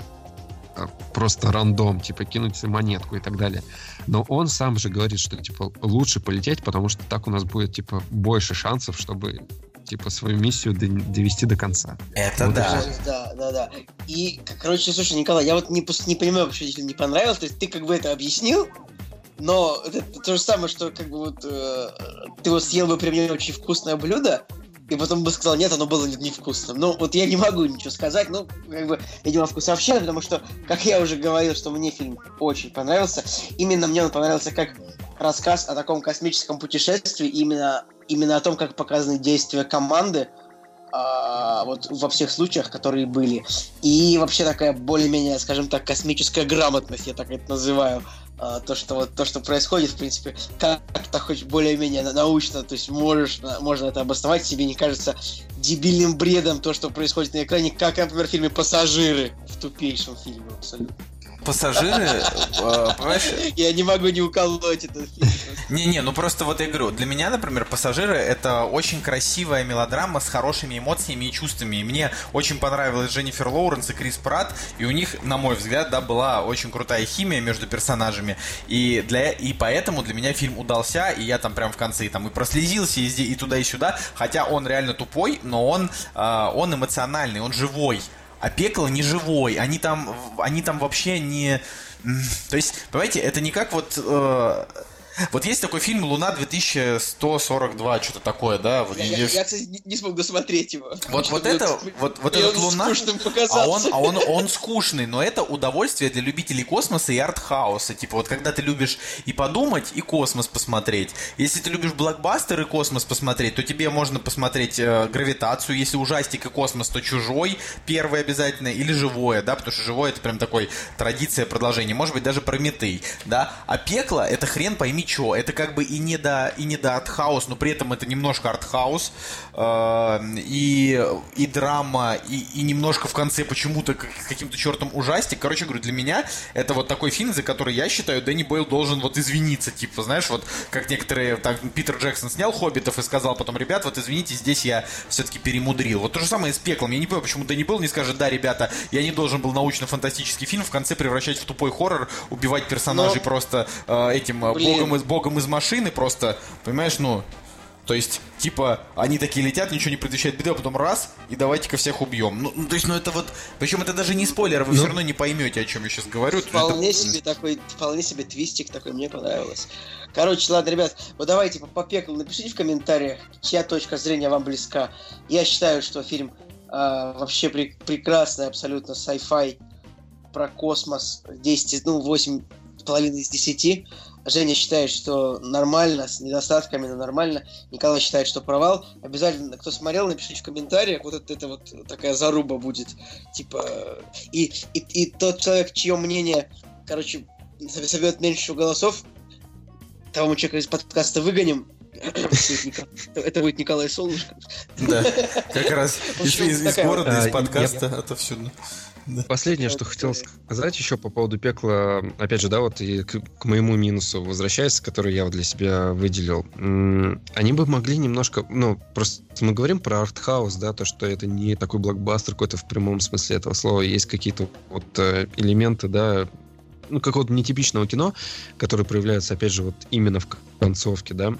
просто рандом, типа, кинуть монетку и так далее. Но он сам же говорит, что, типа, лучше полететь, потому что так у нас будет, типа, больше шансов, чтобы, типа, свою миссию довести до конца. Это Вот да. Да, да, да. И, короче, слушай, Николай, я вот не, не понимаю, почему тебе не понравилось. То есть ты как бы это объяснил, но это то же самое, что как бы вот э, ты вот съел бы при мне очень вкусное блюдо, и потом бы сказал, нет, оно было не- невкусным. Ну, вот я не могу ничего сказать, ну, как бы, видимо, вкусовщина, потому что, как я уже говорил, что мне фильм очень понравился. Именно мне он понравился как рассказ о таком космическом путешествии, именно, именно о том, как показаны действия команды, а, вот во всех случаях, которые были. И вообще такая более-менее, скажем так, космическая грамотность, я так это называю. А, то, что вот то, что происходит, в принципе, как-то хоть более-менее на- научно, то есть можешь, можно это обосновать, тебе не кажется дебильным бредом то, что происходит на экране, как, например, в фильме «Пассажиры», в тупейшем фильме абсолютно. Пассажиры, э, Я не могу не уколоть этот фильм. Не-не, ну просто вот я говорю, для меня, например, «Пассажиры» — это очень красивая мелодрама с хорошими эмоциями и чувствами. И мне очень понравилась Дженнифер Лоуренс и Крис Пратт, и у них, на мой взгляд, да, была очень крутая химия между персонажами. И, для, и поэтому для меня фильм удался, и я там прям в конце и, там и прослезился, и, и туда, и сюда. Хотя он реально тупой, но он, э, он эмоциональный, он живой. А пекло не живой. Они там, они там вообще не... То есть, понимаете, это не как вот... э, вот есть такой фильм «Луна 2142», что-то такое, да? Вот, Я, я- я, я, кстати, не, не смог досмотреть его. вот, вот это, вот, вот Мне этот Луна, а он, а он, он скучный, но это удовольствие для любителей космоса и артхауса. Типа вот когда ты любишь и подумать, и космос посмотреть. Если ты любишь блокбастер и космос посмотреть, то тебе можно посмотреть э, гравитацию. Если ужастик и космос, то чужой первый обязательно, или живое, да, потому что живое это прям такой традиция продолжения. Может быть, даже Прометей, да. А пекло это хрен пойми что. Это как бы и не до, и не до артхаус, но при этом это немножко артхаус. э, и, и драма, и, и немножко в конце почему-то как- каким-то чертом ужастик. Короче, говорю, для меня это вот такой фильм, за который я считаю, Дэнни Бойл должен вот извиниться. Типа, знаешь, вот как некоторые, так, Питер Джексон снял «Хоббитов» и сказал потом, ребят, вот извините, здесь я все-таки перемудрил. Вот то же самое с «Пеклом». Я не понимаю, почему Дэнни Бойл не скажет, да, ребята, я не должен был научно-фантастический фильм в конце превращать в тупой хоррор, убивать персонажей Но- просто э, этим э, Блин. богом из, богом из машины просто, понимаешь, ну... То есть, типа, они такие летят, ничего не предвещает беды, а потом раз, и давайте-ка всех убьем. Ну, ну, то есть, ну это вот... Причем это даже не спойлер, вы Ну. все равно не поймете, о чем я сейчас говорю. Это- Вполне себе такой, вполне себе твистик такой, мне понравилось. Короче, ладно, ребят, вот давайте по, по пеклу напишите в комментариях, чья точка зрения вам близка. Я считаю, что фильм а, вообще пре- прекрасный, абсолютно sci-fi про космос. 10, из- ну, 8 с половиной из 10. Женя считает, что нормально, с недостатками, но нормально. Николай считает, что провал. Обязательно, кто смотрел, напишите в комментариях. Вот это, это вот такая заруба будет. Типа, и, и, и тот человек, чье мнение, короче, соберет меньше голосов, того мы человека из подкаста выгоним. Это будет Николай- Солнышко. Да, как раз из, города, из А, подкаста, это все. Последнее, что хотел сказать еще по поводу пекла, опять же, да, вот и к, к моему минусу возвращаясь, который я вот для себя выделил. Они бы могли немножко, ну, просто мы говорим про артхаус, да, то, что это не такой блокбастер какой-то в прямом смысле этого слова. Есть какие-то вот э, элементы, да, ну, какого-то нетипичного кино, которое проявляется, опять же, вот именно в концовке, да,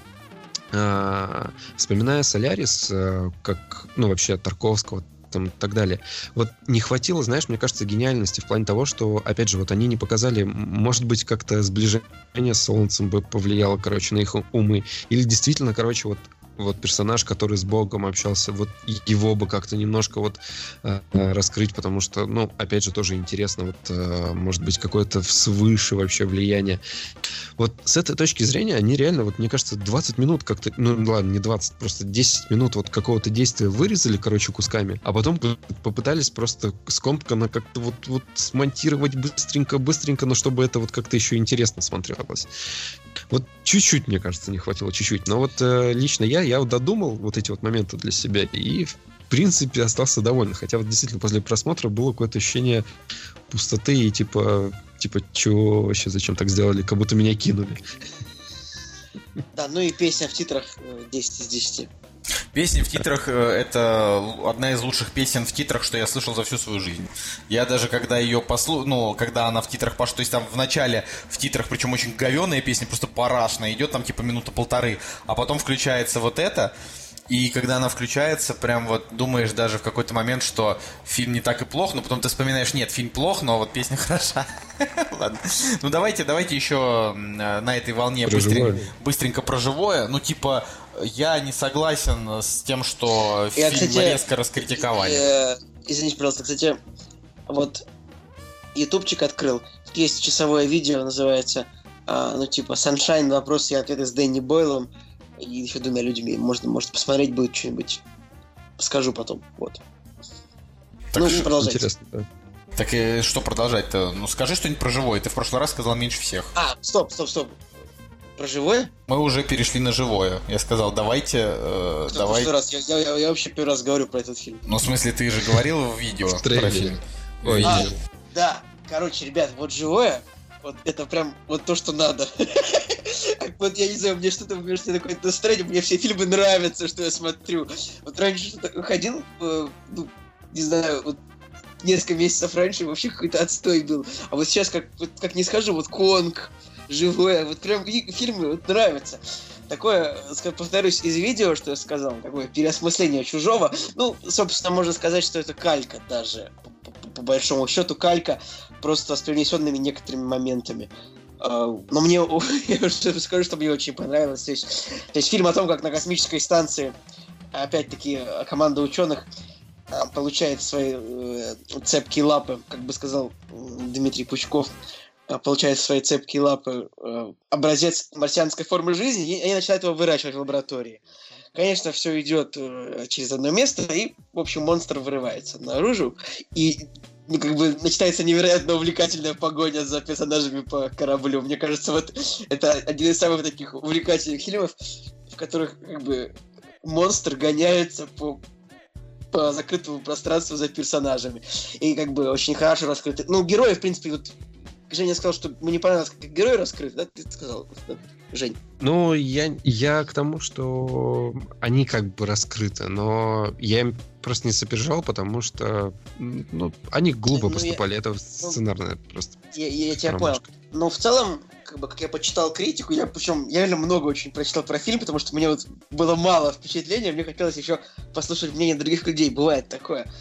а, вспоминая Солярис, а, как, ну, вообще Тарковского, там и так далее. Вот не хватило, знаешь, мне кажется, гениальности в плане того, что, опять же, вот они не показали, может быть, как-то сближение с Солнцем бы повлияло, короче, на их умы. Или действительно, короче, вот вот персонаж, который с Богом общался, вот его бы как-то немножко вот э, раскрыть, потому что, ну, опять же, тоже интересно, вот, э, может быть, какое-то свыше вообще влияние. Вот с этой точки зрения они реально, вот, мне кажется, 20 минут как-то, ну, ладно, не 20, просто 10 минут вот какого-то действия вырезали, короче, кусками, а потом попытались просто скомканно как-то вот, вот смонтировать быстренько-быстренько, но чтобы это вот как-то еще интересно смотрелось. Вот чуть-чуть, мне кажется, не хватило, чуть-чуть. Но вот э, лично я, я вот додумал вот эти вот моменты для себя и, в принципе, остался доволен. Хотя вот действительно после просмотра было какое-то ощущение пустоты и типа, типа, чего вообще, зачем так сделали, как будто меня кинули. Да, ну и песня в титрах 10 э, из 10. Песни в титрах э, это одна из лучших песен в титрах, что я слышал за всю свою жизнь. Я даже когда ее послушал, ну, когда она в титрах пошла, то есть там в начале в титрах, причем очень говеная песня, просто парашная, идет там типа минута полторы, а потом включается вот это, и когда она включается, прям вот думаешь даже в какой-то момент, что фильм не так и плох, но потом ты вспоминаешь, нет, фильм плох, но вот песня хороша. Ладно. Ну давайте, давайте еще на этой волне быстренько, быстренько про живое. Ну типа, я не согласен с тем, что я, фильм кстати, резко раскритиковали. Э, извините, пожалуйста, кстати, вот ютубчик открыл. Есть часовое видео, называется, а, ну типа Sunshine, вопросы и ответы с Дэнни Бойлом и еще двумя людьми. Можно, может, посмотреть будет что-нибудь. Скажу потом. Вот. Так ну, продолжайте. Интересно, да. Так и что продолжать-то? Ну, скажи что-нибудь про живое. Ты в прошлый раз сказал меньше всех. А, стоп, стоп, стоп. Про живое? Мы уже перешли на живое. Я сказал, давайте... Э, что, давай... раз? Я, я, я вообще первый раз говорю про этот фильм. Ну, в смысле, ты же говорил в видео про фильм. Ой, а, да. Короче, ребят, вот живое, вот это прям вот то, что надо. Вот я не знаю, мне что-то мне что такое настроение, мне все фильмы нравятся, что я смотрю. Вот раньше что-то ходил, э, ну, не знаю, вот несколько месяцев раньше вообще какой-то отстой был. А вот сейчас, как, как не скажу, вот Конг, живое, вот прям фильмы вот нравятся. Такое, повторюсь, из видео, что я сказал, такое переосмысление чужого. Ну, собственно, можно сказать, что это калька даже. По, большому счету калька, просто с привнесенными некоторыми моментами. А, но мне, я скажу, что мне очень понравилось. То есть, то есть фильм о том, как на космической станции, опять-таки, команда ученых а, получает свои э, цепкие лапы, как бы сказал Дмитрий Пучков, получает свои цепкие лапы э, образец марсианской формы жизни, и они начинают его выращивать в лаборатории. Конечно, все идет э, через одно место, и, в общем, монстр вырывается наружу. И ну, как бы начинается невероятно увлекательная погоня за персонажами по кораблю. Мне кажется, вот это один из самых таких увлекательных фильмов, в которых как бы монстр гоняется по по закрытому пространству за персонажами. И как бы очень хорошо раскрыты. Ну, герои, в принципе, вот Женя сказал, что мне понравилось, как герой раскрыт, да? Ты сказал, да? Жень. Ну, я, я к тому, что они как бы раскрыты, но я им просто не сопереживал, потому что ну, они глупо ну, поступали. Я, Это ну, сценарное просто. Я, я, я тебя понял. Но в целом, как бы, как я почитал критику, я причем я реально много очень прочитал про фильм, потому что мне вот было мало впечатления, мне хотелось еще послушать мнение других людей. Бывает такое.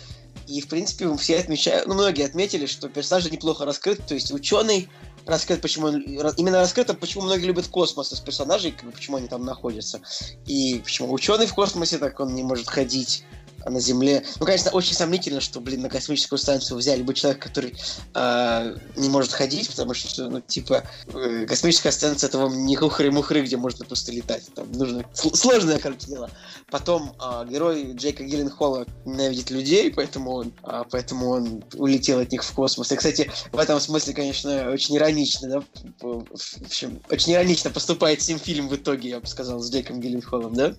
И, в принципе, все отмечают, ну, многие отметили, что персонаж неплохо раскрыт, то есть ученый раскрыт, почему он, именно раскрыто, почему многие любят космос из персонажей, почему они там находятся. И почему ученый в космосе, так он не может ходить а на Земле. Ну, конечно, очень сомнительно, что, блин, на космическую станцию взяли бы человека, который э, не может ходить, потому что, ну, типа, э, космическая станция это вам не хухры-мухры, где можно просто летать. Там нужно сложное, короче, дело. Потом э, герой Джейка Гилленхола ненавидит людей, поэтому он, э, поэтому он улетел от них в космос. И, кстати, в этом смысле, конечно, очень иронично, да? В общем, очень иронично поступает ним фильм в итоге, я бы сказал, с Джейком Гилленхолом, да?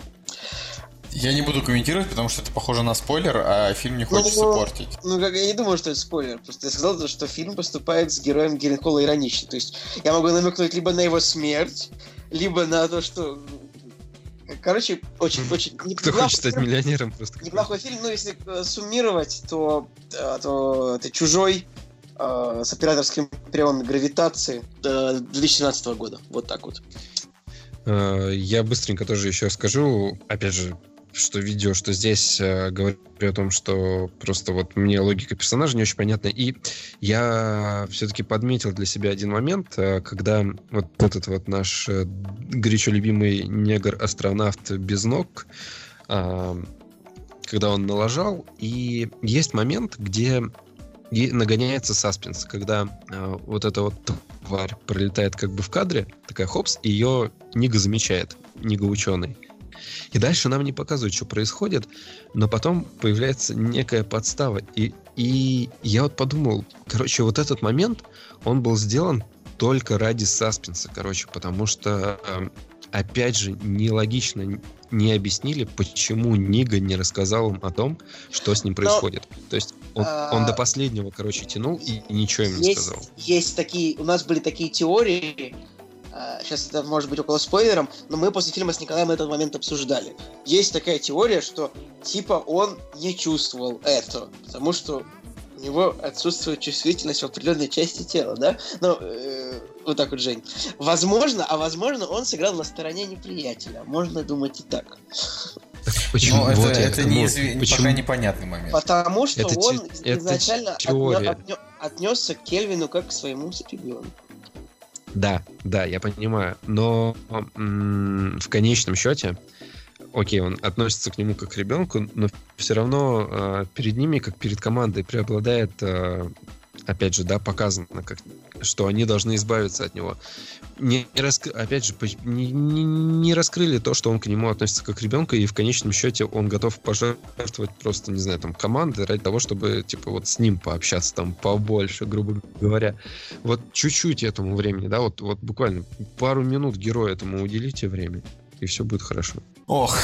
Я не буду комментировать, потому что это похоже на спойлер, а фильм не хочется ну, портить. Ну, как я не думаю, что это спойлер. Просто я сказал, что фильм поступает с героем Геренхола иронично. То есть я могу намекнуть либо на его смерть, либо на то, что Короче, очень, очень... Кто хочет стать миллионером просто. Неплохой фильм, но если э, суммировать, то, э, то это чужой, э, с операторским переводом гравитации э, 2017 года. Вот так вот. Я быстренько тоже еще скажу, опять же, что видео, что здесь э, говорю о том, что просто вот мне логика персонажа не очень понятна. И я все-таки подметил для себя один момент, э, когда вот этот вот наш э, горячо любимый негр-астронавт без ног, э, когда он налажал, и есть момент, где и нагоняется саспенс, когда э, вот эта вот тварь пролетает как бы в кадре, такая хопс, и ее Нига замечает, Нига ученый. И дальше нам не показывают, что происходит, но потом появляется некая подстава. И, и я вот подумал, короче, вот этот момент, он был сделан только ради саспенса, короче, потому что, э, опять же, нелогично не объяснили, почему Нига не рассказал им о том, что с ним происходит. Но, То есть он, а... он до последнего, короче, тянул и, ничего им не есть, сказал. Есть такие, у нас были такие теории, сейчас это может быть около спойлером, но мы после фильма с Николаем этот момент обсуждали. Есть такая теория, что типа он не чувствовал это, потому что у него отсутствует чувствительность в определенной части тела, да? Ну, э, вот так вот, Жень. Возможно, а возможно, он сыграл на стороне неприятеля. Можно думать и так. Почему? Ну, вот это, это не, изв... почему? пока непонятный момент. Потому что это он те... изначально отнес, отнес, отнесся к Кельвину как к своему ребенку. Да, да, я понимаю. Но в конечном счете, окей, он относится к нему как к ребенку, но все равно э, перед ними, как перед командой, преобладает э, опять же, да, показано, как, что они должны избавиться от него. Не, не раск... Опять же, не, не, раскрыли то, что он к нему относится как к и в конечном счете он готов пожертвовать просто, не знаю, там, команды ради того, чтобы, типа, вот с ним пообщаться там побольше, грубо говоря. Вот чуть-чуть этому времени, да, вот, вот буквально пару минут герою этому уделите время, и все будет хорошо. Ох,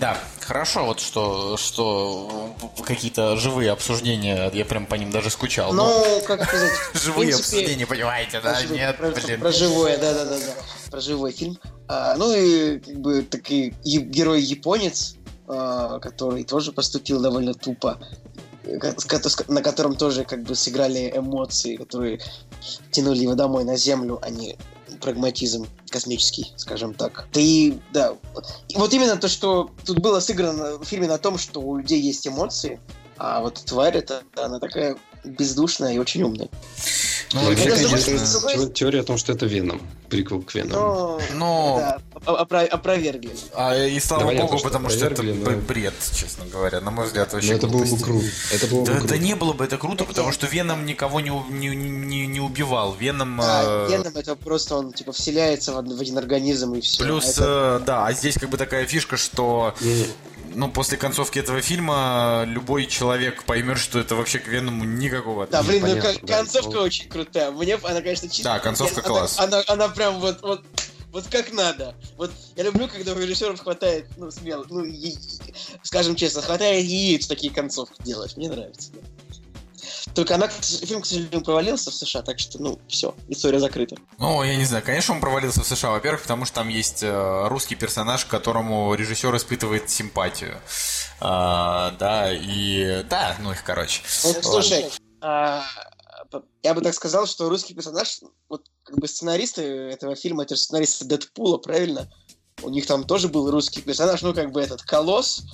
да, хорошо, вот что, что какие-то живые обсуждения, я прям по ним даже скучал. Ну, как сказать... Живые принципе, обсуждения, понимаете, да? Про, Нет, про, блин. Про живое, да-да-да, про живой фильм. А, ну и как бы такой герой японец, а, который тоже поступил довольно тупо, на котором тоже как бы сыграли эмоции, которые тянули его домой на землю, а не прагматизм космический, скажем так. Ты, да. И вот именно то, что тут было сыграно в фильме на том, что у людей есть эмоции, а вот тварь это она такая бездушная и очень умная. Ну, вообще, конечно, теория о том, что это Веном, приквел к Веном. Но, но... Да, опро- опровергли. А, и слава Давай богу, потому что это но... бред, честно говоря. На мой взгляд, вообще Но это было бы круто. Это было да, бы круто. да не было бы это круто, потому что Веном никого не, не, не, не убивал. Веном... Да, э... Веном это просто он типа вселяется в, в один организм и все. Плюс, а это... э, да, а здесь как бы такая фишка, что... Не, ну, после концовки этого фильма любой человек поймет, что это вообще к Веному никакого Да, блин, ну да, концовка да. очень крутая. Мне она, конечно, чисто... Да, концовка она, класс. Она, она, она прям вот, вот вот как надо. Вот я люблю, когда у режиссеров хватает, ну, смело, ну, е- скажем честно, хватает яиц такие концовки делать. Мне нравится. Да. Только она, фильм, к сожалению, провалился в США, так что, ну, все, история закрыта. Ну, я не знаю, конечно, он провалился в США, во-первых, потому что там есть э, русский персонаж, к которому режиссер испытывает симпатию. А, да, и... Да, ну их, короче. Ну, слушай, а, я бы так сказал, что русский персонаж, вот как бы сценаристы этого фильма, это же сценаристы Дэдпула, правильно? У них там тоже был русский персонаж, ну, как бы этот Колосс,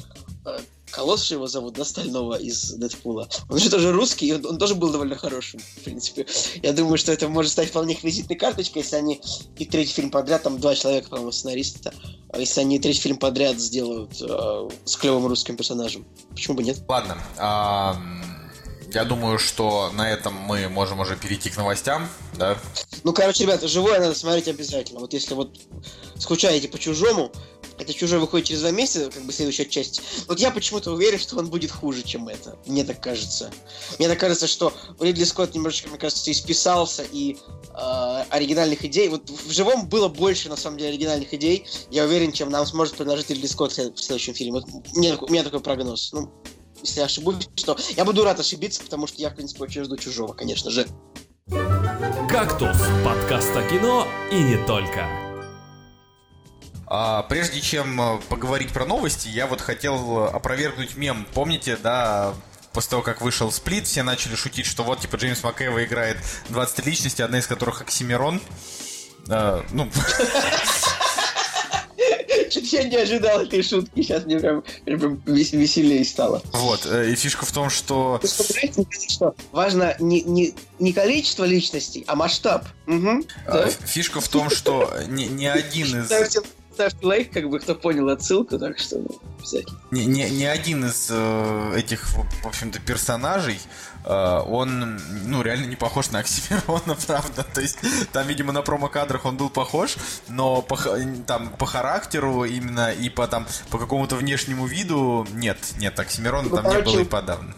э, Колосс его зовут, да, Стального из Дэдпула. Он же тоже русский, он, он тоже был довольно хорошим, в принципе. Я думаю, что это может стать вполне их визитной карточкой, если они и третий фильм подряд, там два человека, по-моему, сценариста, а если они третий фильм подряд сделают э, с клевым русским персонажем. Почему бы нет? Ладно. А, я думаю, что на этом мы можем уже перейти к новостям, да? Ну, короче, ребята, живое надо смотреть обязательно. Вот если вот скучаете по чужому, это чужой выходит через два месяца, как бы следующая часть. Вот я почему-то уверен, что он будет хуже, чем это. Мне так кажется. Мне так кажется, что Ридли Скотт немножечко, мне кажется, исписался и э, оригинальных идей. Вот в живом было больше, на самом деле, оригинальных идей. Я уверен, чем нам сможет предложить Ридли Скотт в следующем фильме. Вот у, меня, у меня такой прогноз. Ну, если я ошибусь, что я буду рад ошибиться, потому что я, в принципе, очень жду чужого, конечно же. «Кактус» — подкаст о кино и не только. А, прежде чем э, поговорить про новости, я вот хотел опровергнуть мем. Помните, да, после того, как вышел сплит, все начали шутить, что вот, типа, Джеймс Макэйва играет 23 личности, одна из которых Оксимирон. Э, ну, Что-то я не ожидал этой шутки. Сейчас мне прям, прям вес- веселее стало. вот. э, И фишка в том, что... Что важно не, не, не количество личностей, а масштаб. Да. Фишка в том, что ни, ни один из... Ставьте, лайк, как бы кто понял отсылку, так что ну, обязательно. ни, ни, ни один из э, этих, в общем-то, персонажей, э, он, ну, реально не похож на Оксимирона, правда. То есть, там, видимо, на промо-кадрах он был похож, но по, там, по характеру именно и по, там, по какому-то внешнему виду нет, нет, Оксимирона Ну, там не короче, было и подавно.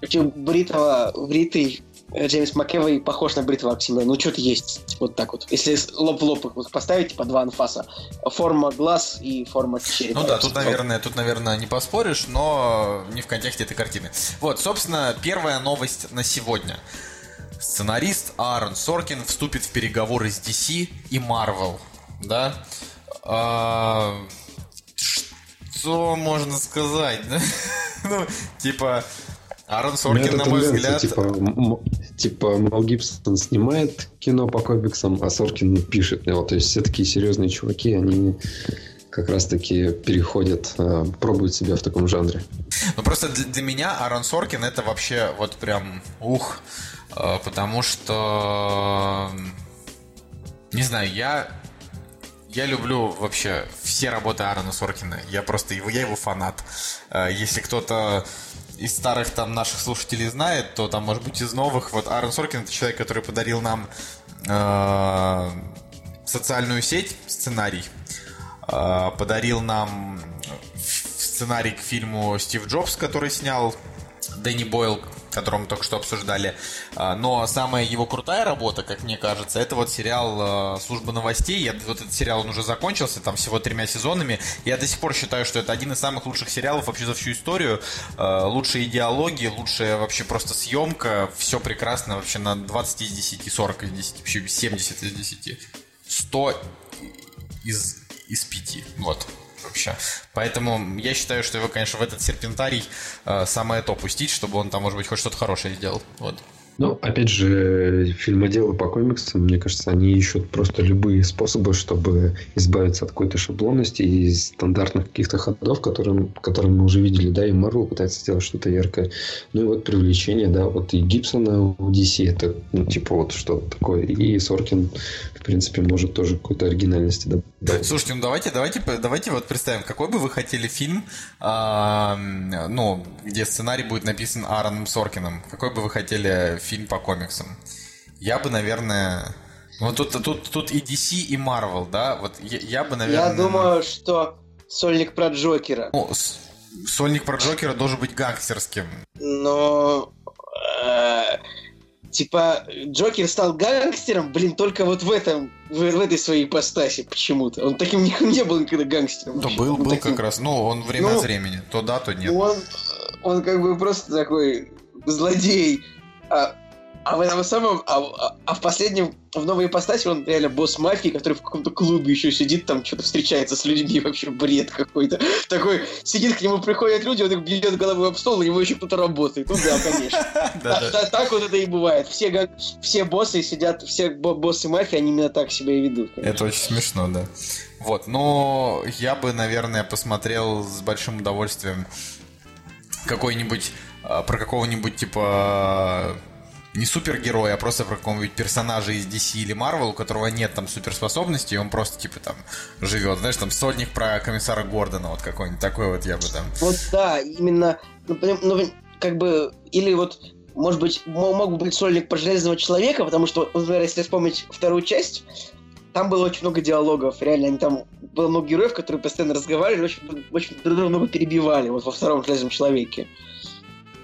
Причем бритого, бритый Джеймс Макэвой похож на бритого Оксимирона. Ну, что-то есть. Вот так вот. Если лоб в лоб вот поставить, типа два анфаса. Форма глаз и форма черепа. Ну да, тут, наверное, тут, наверное, не поспоришь, но не в контексте этой картины. Вот, собственно, первая новость на сегодня. Сценарист Аарон Соркин вступит в переговоры с DC и Marvel, да? А, что можно сказать? Ну, типа, Аарон У меня Соркин, на мой взгляд... Типа, типа Мел Гибсон снимает кино по комиксам, а Соркин пишет его. То есть все такие серьезные чуваки, они как раз-таки переходят, э, пробуют себя в таком жанре. Ну просто для, для меня Аарон Соркин это вообще вот прям ух, э, потому что не знаю, я я люблю вообще все работы Аарона Соркина. Я просто его, я его фанат. Э, Если кто-то из старых там наших слушателей знает, то там, может быть, из новых. Вот Аарон Соркин это человек, который подарил нам э, социальную сеть, сценарий. Э, подарил нам сценарий к фильму Стив Джобс, который снял Дэнни Бойл, которого мы только что обсуждали. А, Но самая его крутая работа, как мне кажется, это вот сериал э, «Служба новостей». Я, вот этот сериал, он уже закончился, там всего тремя сезонами. Я до сих пор считаю, что это один из самых лучших сериалов вообще за всю историю. Э, Лучшие диалоги, лучшая вообще просто съемка. Все прекрасно вообще на 20 из 10, 40 из 10, вообще 70 из 10. 100 из, из 5. Вот вообще. Поэтому я считаю, что его, конечно, в этот серпентарий э, самое то пустить, чтобы он там, может быть, хоть что-то хорошее сделал. Вот. Ну, опять же, фильмоделы по комиксам, мне кажется, они ищут просто любые способы, чтобы избавиться от какой-то шаблонности и стандартных каких-то ходов, которым, которым мы уже видели, да, и Марвел пытается сделать что-то яркое. Ну и вот привлечение, да, вот и Гибсона у DC, это, ну, типа вот что-то такое. И Соркин, в принципе, может тоже какой-то оригинальности добавить. Слушайте, ну давайте, давайте, давайте вот представим, какой бы вы хотели фильм, а, ну, где сценарий будет написан Аароном Соркиным. Какой бы вы хотели фильм по комиксам? Я бы, наверное... Ну, тут, тут, тут и DC, и Marvel, да? Вот я, я бы, наверное... Я думаю, что сольник про Джокера. Ну, с- сольник про Джокера должен быть гангстерским. Но... э, Типа, Джокер стал гангстером, блин, только вот в этом, в, в этой своей ипостаси почему-то. Он таким не, не был никогда гангстером. Вообще. был, Ну, был таким- как раз. Ну, он время Ну, от времени. То да, то нет. Он, он как бы просто такой злодей. А, а в этом самом, а, а- а в последнем, в новой ипостаси он реально босс мафии, который в каком-то клубе еще сидит, там что-то встречается с людьми, вообще бред какой-то. Такой, сидит, к нему приходят люди, он их бьет головой об стол, и его еще кто-то работает. Ну да, конечно. Так, вот это и бывает. Все, боссы сидят, все бо- боссы мафии, они именно так себя и ведут. Это очень смешно, да. Вот, но я бы, наверное, посмотрел с большим удовольствием какой-нибудь а, про какого-нибудь типа не супергероя, а просто про какого-нибудь персонажа из DC или Marvel, у которого нет там суперспособностей, и он просто типа там живет, знаешь, там сольник про комиссара Гордона, вот какой-нибудь такой вот я бы там. Вот да, именно, ну, ну, как бы, или вот, может быть, мо- мог бы быть сольник про Железного Человека, потому что, например, если вспомнить вторую часть, там было очень много диалогов, реально, они там, было много героев, которые постоянно разговаривали, очень, очень друг друга много перебивали, вот во втором Железном Человеке.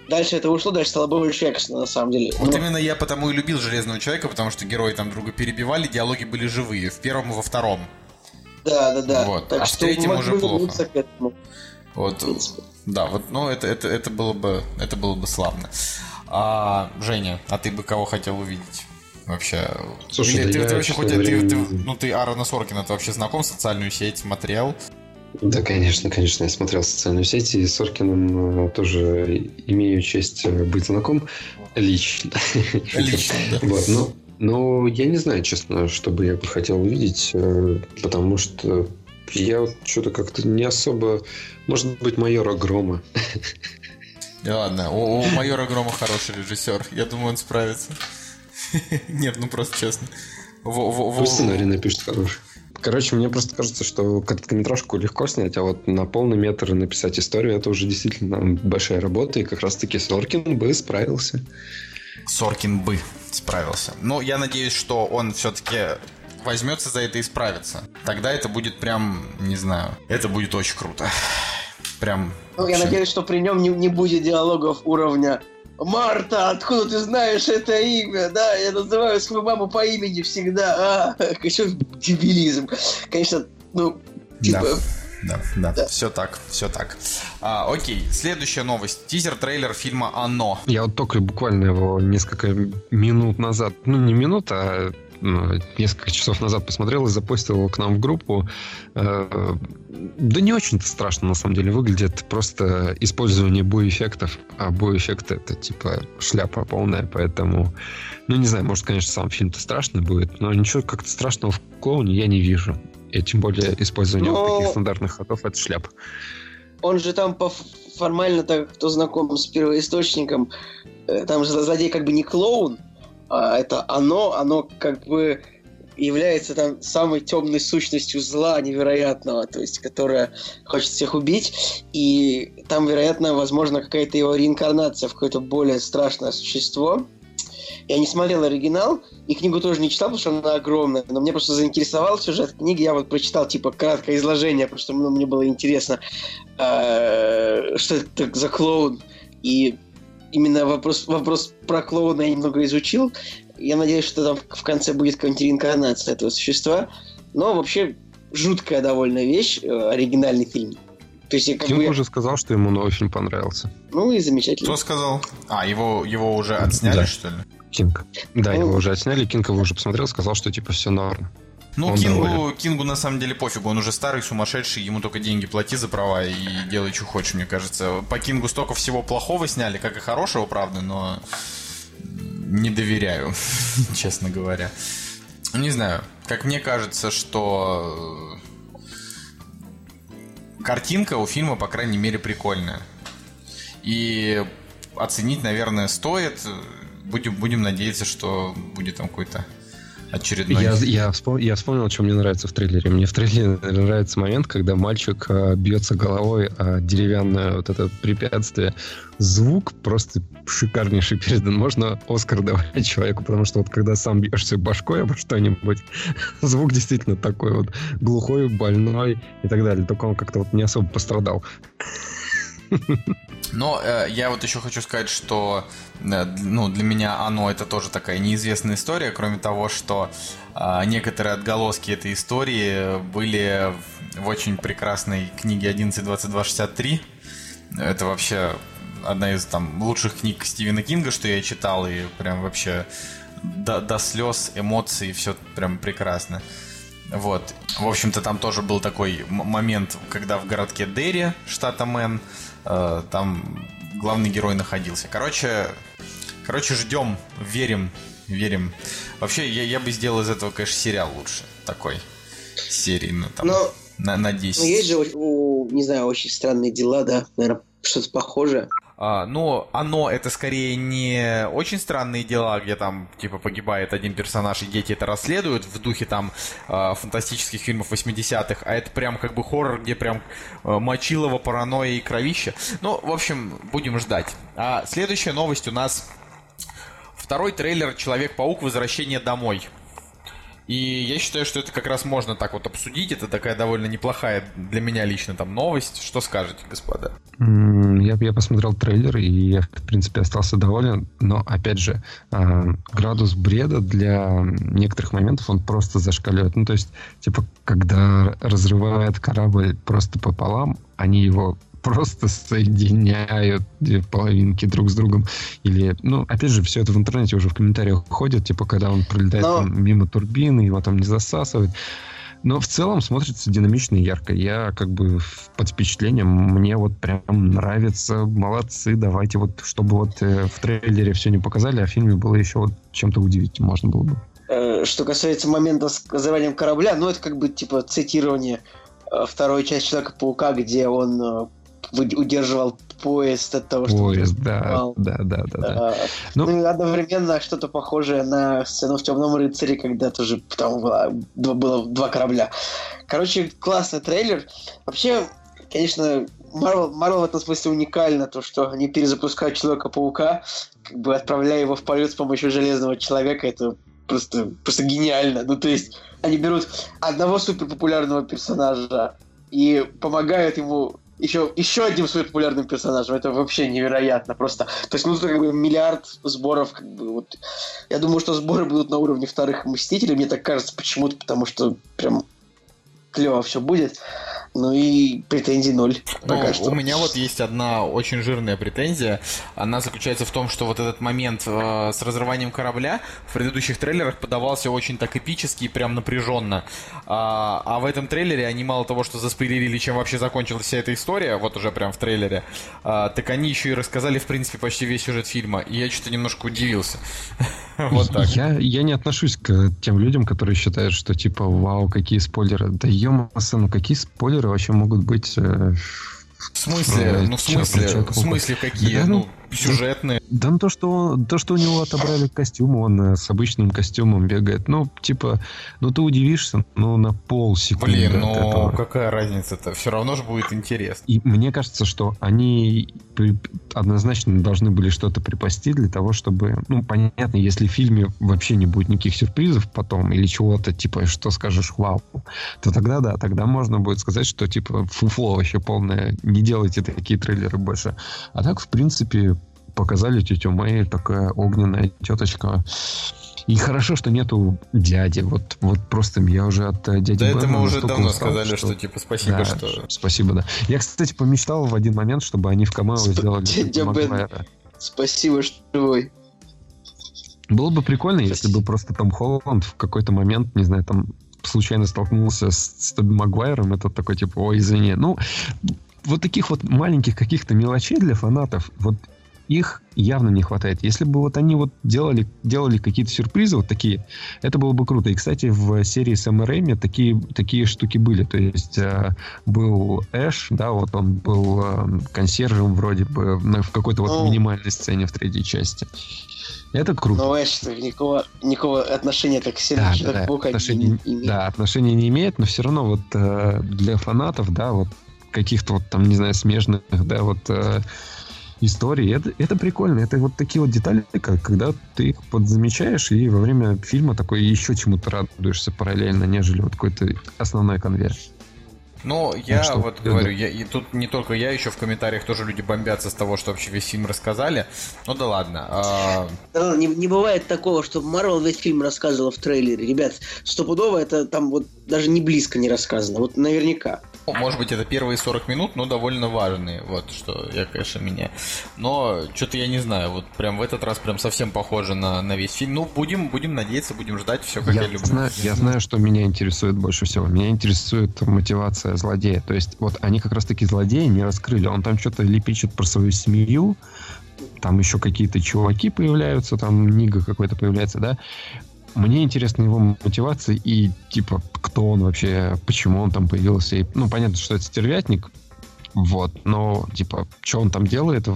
Дальше это ушло, дальше стало больше экшена, на самом деле. Вот Ну, именно я потому и любил Железного Человека, потому что герои там друга перебивали, диалоги были живые, в первом и во втором. Да, да, да. Вот, Так а в что третьем могли уже плохо. вернуться к этому, Вот, в. Да, вот, ну это, это, это было бы это было бы славно. А, Женя, а ты бы кого хотел увидеть? Вообще. Слушай, Или да ты, я, ты вообще хоть ты, ты- ну ты Аарона Соркина, ты вообще знаком с социальную сеть, смотрел? Да, конечно, конечно. Я смотрел социальную сеть, и с Соркиным э, тоже имею честь э, быть знаком лично. Лично, да. Вот, ну, ну, я не знаю, честно, что бы я бы хотел увидеть, э, потому что я вот что-то как-то не особо... Может быть, майора Грома. Да ладно, у, у майора Грома хороший режиссер. Я думаю, он справится. Нет, ну просто честно. Во- во- во- Пусть сценарий напишет хороший. Короче, мне просто кажется, что короткометражку легко снять, а вот на полный метр написать историю, это уже действительно большая работа, и как раз-таки Соркин бы справился. Соркин бы справился. Но я надеюсь, что он все-таки возьмется за это и справится. Тогда это будет прям, не знаю, это будет очень круто. Прям... Ну, я надеюсь, что при нем не, не будет диалогов уровня Марта, откуда ты знаешь это имя? Да, я называю свою маму по имени всегда. А, какой дебилизм. Конечно, ну, типа... Да, да, да, все так, все так. А, окей, следующая новость. Тизер-трейлер фильма «Оно». Я вот только буквально его несколько минут назад, ну не минут, а несколько часов назад посмотрел и запостил его к нам в группу. Э, Да не очень-то страшно, на самом деле, выглядит. Просто использование боеэффектов. А боеэффекты это типа шляпа полная, поэтому... Ну, не знаю, может, конечно, сам фильм-то страшный будет, но ничего как-то страшного в клоуне я не вижу. И тем более использование вот Но- таких стандартных ходов это шляпа. Он же там по формально так, кто знаком с первоисточником, э, там же злодей как бы не клоун, это оно, оно как бы является там самой темной сущностью зла невероятного, то есть которая хочет всех убить, и там, вероятно, возможно, какая-то его реинкарнация в какое-то более страшное существо. Я не смотрел оригинал, и книгу тоже не читал, потому что она огромная, но мне просто заинтересовал сюжет книги, я вот прочитал, типа, краткое изложение, потому что ну, мне было интересно, э, что это за клоун, и именно вопрос, вопрос про клоуна я немного изучил, я надеюсь, что там в конце будет какая-нибудь реинкарнация этого существа, но вообще жуткая довольно вещь, э, оригинальный фильм. То есть, как Кинг бы, уже сказал, что ему новый фильм понравился. ну и замечательно. Кто сказал? А, его, его уже отсняли, Да. что ли? Кинг. Да, Ну. его уже отсняли, Кинг его уже посмотрел, сказал, что типа все норм. Ну, Он Кингу, доволен. Кингу на самом деле пофигу, он уже старый, сумасшедший, ему только деньги плати за права и делай, что хочешь, мне кажется. По Кингу столько всего плохого сняли, как и хорошего, правда, но не доверяю, честно говоря. Не знаю, как мне кажется, что картинка у фильма, по крайней мере, прикольная. И оценить, наверное, стоит. Будем, будем надеяться, что будет там какой-то очередной... Я, я, вспом- я вспомнил, что мне нравится в трейлере. Мне в трейлере нравится момент, когда мальчик а, бьется головой о деревянное вот это препятствие. Звук просто шикарнейший передан. Можно Оскар давать человеку, потому что вот когда сам бьешься башкой обо что-нибудь, звук действительно такой вот глухой, больной и так далее. Только он как-то вот не особо пострадал. Но э, я вот еще хочу сказать, что э, ну, для меня оно это тоже такая неизвестная история, кроме того, что э, некоторые отголоски этой истории были в, очень прекрасной книге 112263. Это вообще одна из там лучших книг Стивена Кинга, что я читал, и прям вообще до, до слез, эмоций, все прям прекрасно. Вот. В общем-то, там тоже был такой момент, когда в городке Дерри, штата Мэн, э, там главный герой находился. Короче, короче, ждем, верим, верим. Вообще, я, я бы сделал из этого, конечно, сериал лучше. Такой серии, ну там, Но на, на 10. ну, есть же, у, не знаю, очень странные дела, да, наверное, что-то похожее. А, ну, оно это скорее не очень странные дела, где там, типа, погибает один персонаж, и дети это расследуют в духе там а, фантастических фильмов 80-х, а это прям как бы хоррор, где прям а, мочилово, паранойя и кровище. Ну, в общем, будем ждать. А следующая новость у нас второй трейлер Человек-паук. Возвращение домой. И я считаю, что это как раз можно так вот обсудить. Это такая довольно неплохая для меня лично там новость. Что скажете, господа? Я, я посмотрел трейлер, и я, в принципе, остался доволен. Но, опять же, а, градус бреда для некоторых моментов, он просто зашкаливает. Ну, то есть, типа, когда разрывает корабль просто пополам, они его просто соединяют две половинки друг с другом. Или, ну, опять же, все это в интернете уже в комментариях ходит, типа, когда он пролетает Но- там мимо турбины, его там не засасывает. Но в целом смотрится динамично и ярко. Я как бы под впечатлением, мне вот прям нравится, молодцы, давайте вот, чтобы вот э, в трейлере все не показали, а в фильме было еще вот чем-то удивить можно было бы. Э, что касается момента с называнием корабля, ну это как бы типа цитирование э, второй части Человека-паука, где он удерживал поезд от того, что... Поезд, да, да, да, да, да. Ну, ну одновременно что-то похожее на сцену в «Темном рыцаре», когда тоже там было, было два корабля. Короче, классный трейлер. Вообще, конечно, Marvel, Marvel в этом смысле уникально, то, что они перезапускают Человека-паука, как бы отправляя его в полет с помощью Железного Человека, это просто, просто гениально. Ну, то есть, они берут одного суперпопулярного персонажа и помогают ему еще, еще одним своим популярным персонажем. Это вообще невероятно просто. То есть, ну, как бы миллиард сборов. Как бы, вот. Я думаю, что сборы будут на уровне вторых Мстителей, мне так кажется почему-то, потому что прям клево все будет. Ну и претензий ноль. Ну, пока что. У меня вот есть одна очень жирная претензия. Она заключается в том, что вот этот момент э, с разрыванием корабля в предыдущих трейлерах подавался очень так эпически и прям напряженно. А, а в этом трейлере они мало того, что заспойлерили, чем вообще закончилась вся эта история, вот уже прям в трейлере, а, так они еще и рассказали, в принципе, почти весь сюжет фильма. И я что-то немножко удивился. Вот так. Я, я не отношусь к тем людям, которые считают, что типа, вау, какие спойлеры. Да ё ну какие спойлеры спойлеры вообще могут быть... В смысле? Ну, в смысле? В смысле какие? Да, ну, сюжетные. Да, ну то, что, то, что у него отобрали костюм, он э, с обычным костюмом бегает. Ну, типа, ну ты удивишься, ну, на полсекунды. Блин, ну какая разница-то? Все равно же будет интересно. И мне кажется, что они однозначно должны были что-то припасти для того, чтобы... Ну, понятно, если в фильме вообще не будет никаких сюрпризов потом или чего-то, типа, что скажешь, вау, то тогда да, тогда можно будет сказать, что, типа, фуфло вообще полное, не делайте такие трейлеры больше. А так, в принципе, показали тетю Мэй, такая огненная теточка. И хорошо, что нету дяди. Вот, вот просто я уже от э, дяди Да это мы уже давно устал, сказали, что, что типа спасибо, да, что... Спасибо, да. Я, кстати, помечтал в один момент, чтобы они в Камео Сп... сделали Дядя Бен, спасибо, что живой. Было бы прикольно, спасибо. если бы просто Том Холланд в какой-то момент, не знаю, там случайно столкнулся с, с Тоби Магуайром, это такой типа, ой, извини. Ну, вот таких вот маленьких каких-то мелочей для фанатов, вот их явно не хватает. Если бы вот они вот делали, делали какие-то сюрпризы вот такие, это было бы круто. И, кстати, в серии с Рэйми такие, такие штуки были. То есть э, был Эш, да, вот он был э, консьержем вроде бы в какой-то вот ну, минимальной сцене в третьей части. Это круто. Но Эш никакого, никакого отношения так сильно да, да, да, отношения, не имеет. Да, отношения не имеет, но все равно вот э, для фанатов, да, вот каких-то вот там, не знаю, смежных, да, вот э, истории. Это, это прикольно. Это вот такие вот детали, когда ты их подзамечаешь и во время фильма такой еще чему-то радуешься параллельно, нежели вот какой-то основной конверт. Ну, я ну, вот я говорю, я, и тут не только я, еще в комментариях тоже люди бомбятся с того, что вообще весь фильм рассказали. Ну да ладно. А... Не, не бывает такого, что Марвел весь фильм рассказывала в трейлере. Ребят, стопудово это там вот даже не близко не рассказано. Вот наверняка. Может быть, это первые 40 минут, но довольно важные. Вот что я, конечно, меня. Но что-то я не знаю. Вот прям в этот раз прям совсем похоже на, на весь фильм. Ну, будем, будем надеяться, будем ждать все, как я, я люблю. Знаю, я знаю, что меня интересует больше всего. Меня интересует мотивация злодея. То есть, вот они как раз-таки злодеи не раскрыли. Он там что-то лепечет про свою семью, там еще какие-то чуваки появляются, там Нига какой-то появляется, да. Мне интересна его мотивация и, типа, кто он вообще, почему он там появился. И, ну, понятно, что это стервятник, вот, но, типа, что он там делает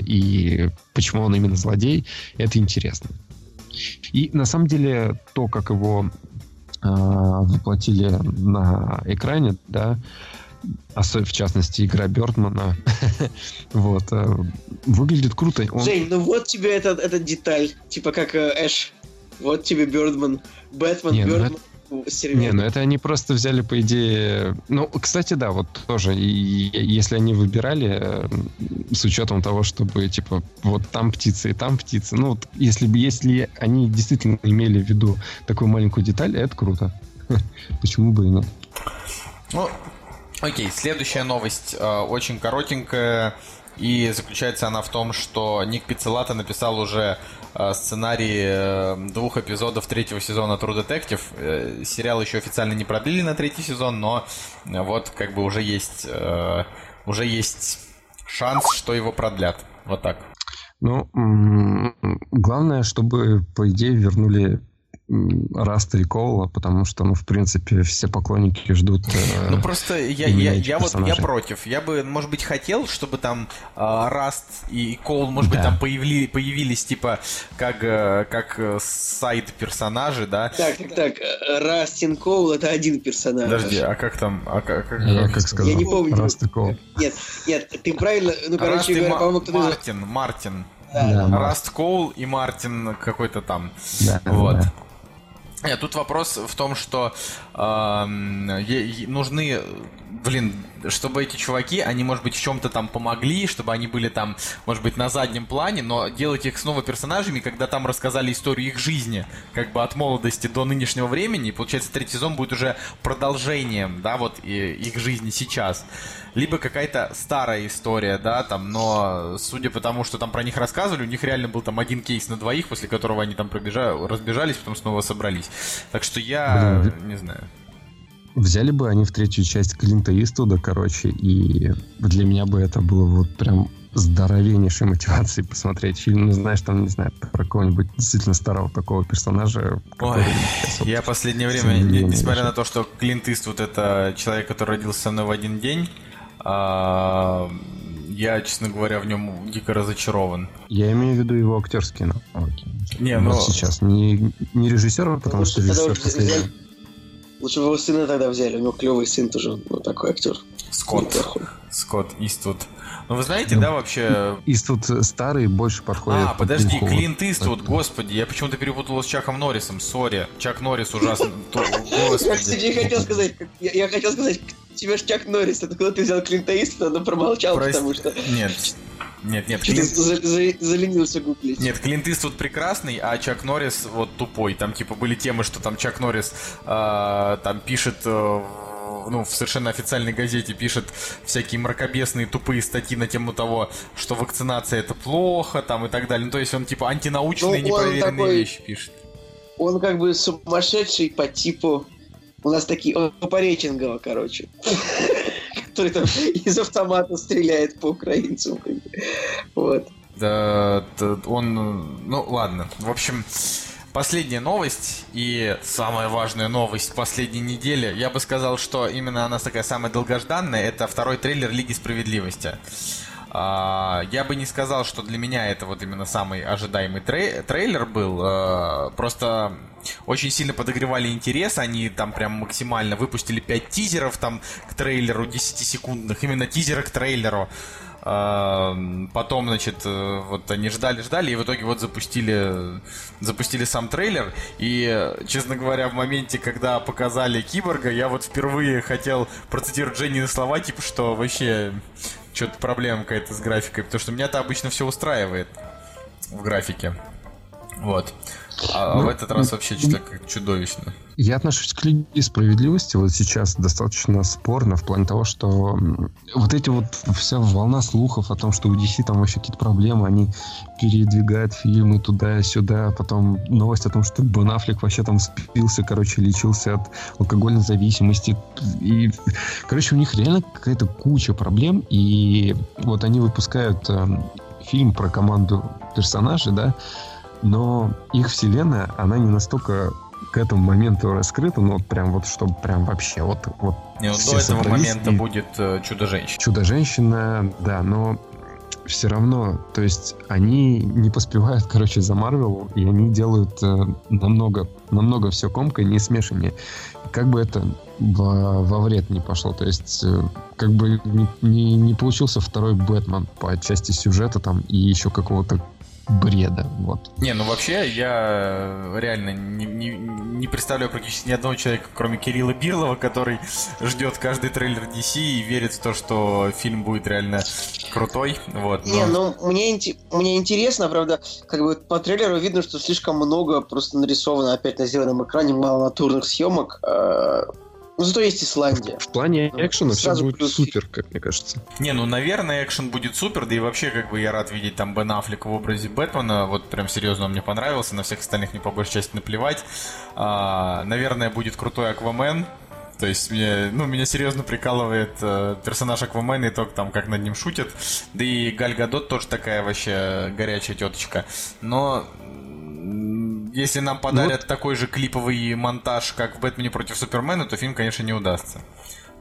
и почему он именно злодей, это интересно. И, на самом деле, то, как его э, воплотили на экране, да, особенно в частности игра Бертмана, вот, э, выглядит круто. Он... Жень, ну вот тебе этот, этот деталь, типа как э, Эш вот тебе Бёрдман, Бэтмен, не, Бёрдман. Ну не, ну это они просто взяли, по идее... Ну, кстати, да, вот тоже, и, если они выбирали э, с учетом того, чтобы, типа, вот там птица и там птица, ну, вот, если бы, если они действительно имели в виду такую маленькую деталь, это круто. Почему бы и нет? Ну, окей, следующая новость, э, очень коротенькая, И заключается она в том, что Ник Пиццелата написал уже э, сценарий э, двух эпизодов третьего сезона True Detective. Э, сериал еще официально не продлили на третий сезон, но вот как бы уже есть, уже есть шанс, что его продлят. Вот так. Ну, главное, чтобы, по идее, вернули Раста и Коула, потому что, ну, в принципе, все поклонники ждут. Э, ну просто я, я, я вот я против. Я бы, может быть, хотел, чтобы там э, Раст и Коул, может да. быть, там появили, появились типа как э, как э, side персонажи, да? Так, так, так. Раст и Коул это один персонаж. Подожди, а как там? А как, как, я как сказал? Я не помню. Раст и Коул. Нет, нет, ты правильно. Ну, короче говоря, по-моему, кто-то. Мартин, Мартин. Да. Раст Коул и Мартин какой-то там. Да, вот. Да. Нет, тут вопрос в том, что э, нужны, блин, чтобы эти чуваки, они, может быть, в чем-то там помогли, чтобы они были там, может быть, на заднем плане, но делать их снова персонажами, когда там рассказали историю их жизни, как бы от молодости до нынешнего времени, и, получается, третий сезон будет уже продолжением, да, вот и, их жизни сейчас либо какая-то старая история, да, там, но судя по тому, что там про них рассказывали, у них реально был там один кейс на двоих, после которого они там пробежали, разбежались, потом снова собрались. Так что я Блин, не знаю. Взяли бы они в третью часть Клинта Иствуда, короче, и для меня бы это было вот прям здоровеннейшей мотивации посмотреть фильм. Ну, знаешь, там, не знаю, про какого-нибудь действительно старого такого персонажа. Ой, я последнее время, несмотря на то, что Клинт Иствуд это человек, который родился со мной в один день, а, я, честно говоря, в нем дико разочарован. Я имею в виду его актерские навыки. Не, ну... сейчас. Не, не режиссера, потому что режиссер последний. Лучше бы его сына тогда взяли. У него клевый сын тоже, вот такой актер. Скотт. Скотт Иствуд. Ну, вы знаете, ну, да, вообще... Иствуд старый больше подходит. А, подожди, Клинт Иствуд, господи, я почему-то перепутал с Чаком Норрисом, сори. Чак Норрис ужасно. Господи. Я хотел сказать, я хотел сказать, тебе ж Чак Норрис, это куда ты взял Клинта Иствуда, но промолчал, потому что... Нет, нет, нет, Клинт... заленился гуглить. Нет, Клинт Иствуд прекрасный, а Чак Норрис вот тупой. Там типа были темы, что там Чак Норрис э, там пишет э, ну, в совершенно официальной газете пишет всякие мракобесные тупые статьи на тему того, что вакцинация это плохо, там и так далее. Ну, то есть он типа антинаучные ну, непроверенные такой... вещи пишет. Он как бы сумасшедший по типу у нас такие... Он по Пореченкова, короче. Который там из автомата стреляет по украинцам. Вот. Да, он... Ну, ладно. В общем, последняя новость и самая важная новость последней недели, я бы сказал, что именно она такая самая долгожданная, это второй трейлер Лиги Справедливости. А, я бы не сказал, что для меня это вот именно самый ожидаемый трей трейлер был. А, просто очень сильно подогревали интерес. Они там прям максимально выпустили 5 тизеров там к трейлеру 10-секундных. Именно тизеры к трейлеру. А, потом, значит, э, вот они ждали-ждали, и в итоге вот запустили, запустили сам трейлер. И, честно говоря, в моменте, когда показали Киборга, я вот впервые хотел процитировать Женины слова, типа, что вообще что-то проблема какая-то с графикой, потому что меня-то обычно все устраивает в графике. Вот. А, ну, в этот раз вообще что-то как чудовищно. Я отношусь к Лиге Справедливости вот сейчас достаточно спорно в плане того, что вот эти вот вся волна слухов о том, что у DC там вообще какие-то проблемы, они передвигают фильмы туда-сюда, потом новость о том, что Бен Аффлек вообще там спился, короче, лечился от алкогольной зависимости. И, короче, у них реально какая-то куча проблем, и вот они выпускают э, фильм про команду персонажей, да, но их вселенная, она не настолько к этому моменту раскрыта, ну вот прям вот, чтобы прям вообще вот... вот не, ну, до этого момента и... будет э, Чудо-женщина. Чудо-женщина, да, но все равно, то есть они не поспевают, короче, за Марвел, и они делают э, намного, намного все комко, не смешаннее. Как бы это во, во вред не пошло, то есть э, как бы не, не, не получился второй Бэтмен по части сюжета там и еще какого-то бреда. Вот. Не, ну вообще я реально не, не, не представляю практически ни одного человека, кроме Кирилла Бирлова, который ждет каждый трейлер DC и верит в то, что фильм будет реально крутой. Вот, но... Не, ну мне, мне интересно, правда, как бы по трейлеру видно, что слишком много просто нарисовано опять на зеленом экране малонатурных съемок. Э, Ну, зато есть Исландия. В плане экшена все Сразу будет плюс. супер, как мне кажется. Не, ну, наверное, экшен будет супер, да и вообще, как бы, я рад видеть там Бен Аффлека в образе Бэтмена, вот прям серьезно он мне понравился, на всех остальных мне по большей части наплевать. А, наверное, будет крутой Аквамен, то есть мне, ну, меня серьезно прикалывает э, персонаж Аквамена и то, там, как над ним шутят. Да и Галь Гадот тоже такая вообще горячая теточка. Но если нам подарят такой же клиповый монтаж, как в Бэтмене против Супермена, то фильм, конечно, не удастся.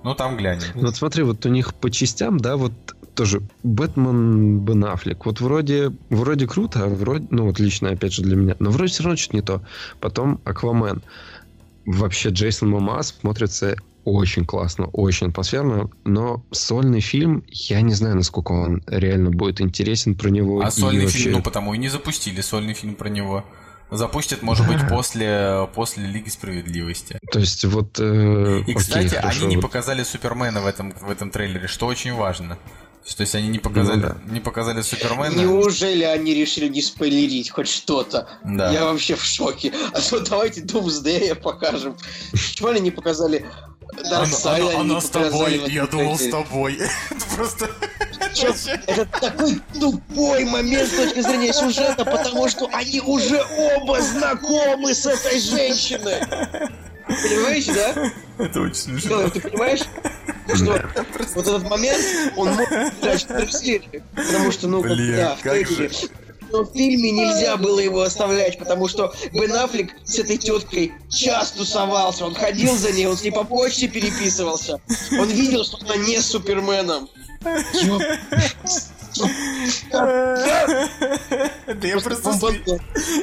Ну, там глянем. Ну, Вот смотри, вот у них по частям, да, вот тоже Бэтмен, Бен Аффлек. Вот вроде, вроде круто, а вроде, ну вот лично, опять же, для меня. Но вроде все равно что-то не то. Потом Аквамен. Вообще Джейсон Мома смотрится очень классно, очень атмосферно, но сольный фильм, я не знаю, насколько он реально будет интересен про него. А сольный вообще- фильм, ну потому и не запустили сольный фильм про него. Запустят, может быть, после, после Лиги Справедливости. То есть вот... э, И, окей, кстати, хорошо, они не вот. показали Супермена в этом, в этом трейлере, что очень важно. То есть они не показали, Ну да. не показали Супермена. Неужели они решили не спойлерить хоть что-то? Да. Я вообще в шоке. А то давайте Думсдея покажем. Почему они не показали Дарксайда? они не показали в этом трейлере? тобой. Это просто... Чё, Это такой тупой момент с точки зрения сюжета, потому что они уже оба знакомы с этой женщиной. Понимаешь, да? Это очень смешно. Ты понимаешь, что вот этот момент, он может играть в потому что, ну, как, Блин, да, в как трейлере. Но в фильме нельзя было его оставлять, потому что Бен Аффлек с этой теткой часто тусовался. Он ходил за ней, он с ней по почте переписывался. Он видел, что она не с Суперменом. Да я просто,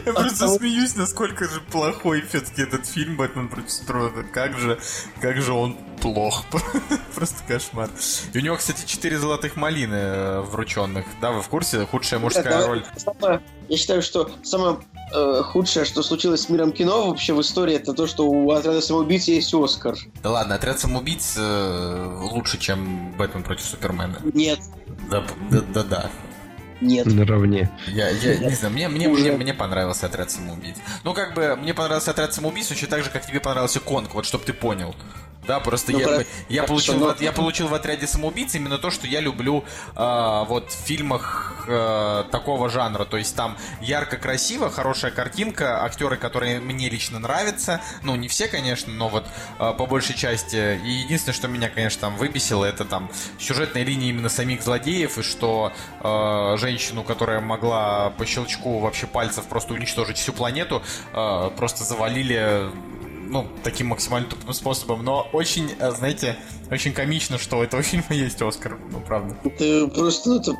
я просто смеюсь, насколько же плохой все-таки этот фильм «Бэтмен против Супермена». Как же, как же он плох. Просто кошмар. И у него, кстати, четыре золотых малины э, врученных. Да, вы в курсе? Худшая мужская роль. самое- я считаю, что самое э, худшее, что случилось с миром кино вообще в истории, это то, что у отряда самоубийц есть Оскар. Да ладно, отряд самоубийц э, лучше, чем Бэтмен против Супермена. Нет, Да, да, да, да. нет. Наравне. Я, я не знаю, мне, мне, Уже. мне, мне понравился отряд самоубийц. Ну, как бы, мне понравился отряд самоубийц очень так же, как тебе понравился Конг, вот чтоб ты понял. Да, просто Ну, я, про- я, получил, но- в- я получил в отряде самоубийц именно то, что я люблю а, вот в фильмах а, такого жанра. То есть там ярко красиво, хорошая картинка, актеры, которые мне лично нравятся. Ну, не все, конечно, но вот а, по большей части. И единственное, что меня, конечно, там выбесило, это там сюжетная линия именно самих злодеев, и что а, женщину, которая могла по щелчку вообще пальцев просто уничтожить всю планету, а, просто завалили ну, таким максимально тупым способом, но очень, э, знаете, очень комично, что у этого фильма есть Оскар, ну, правда. Это просто, ну, это...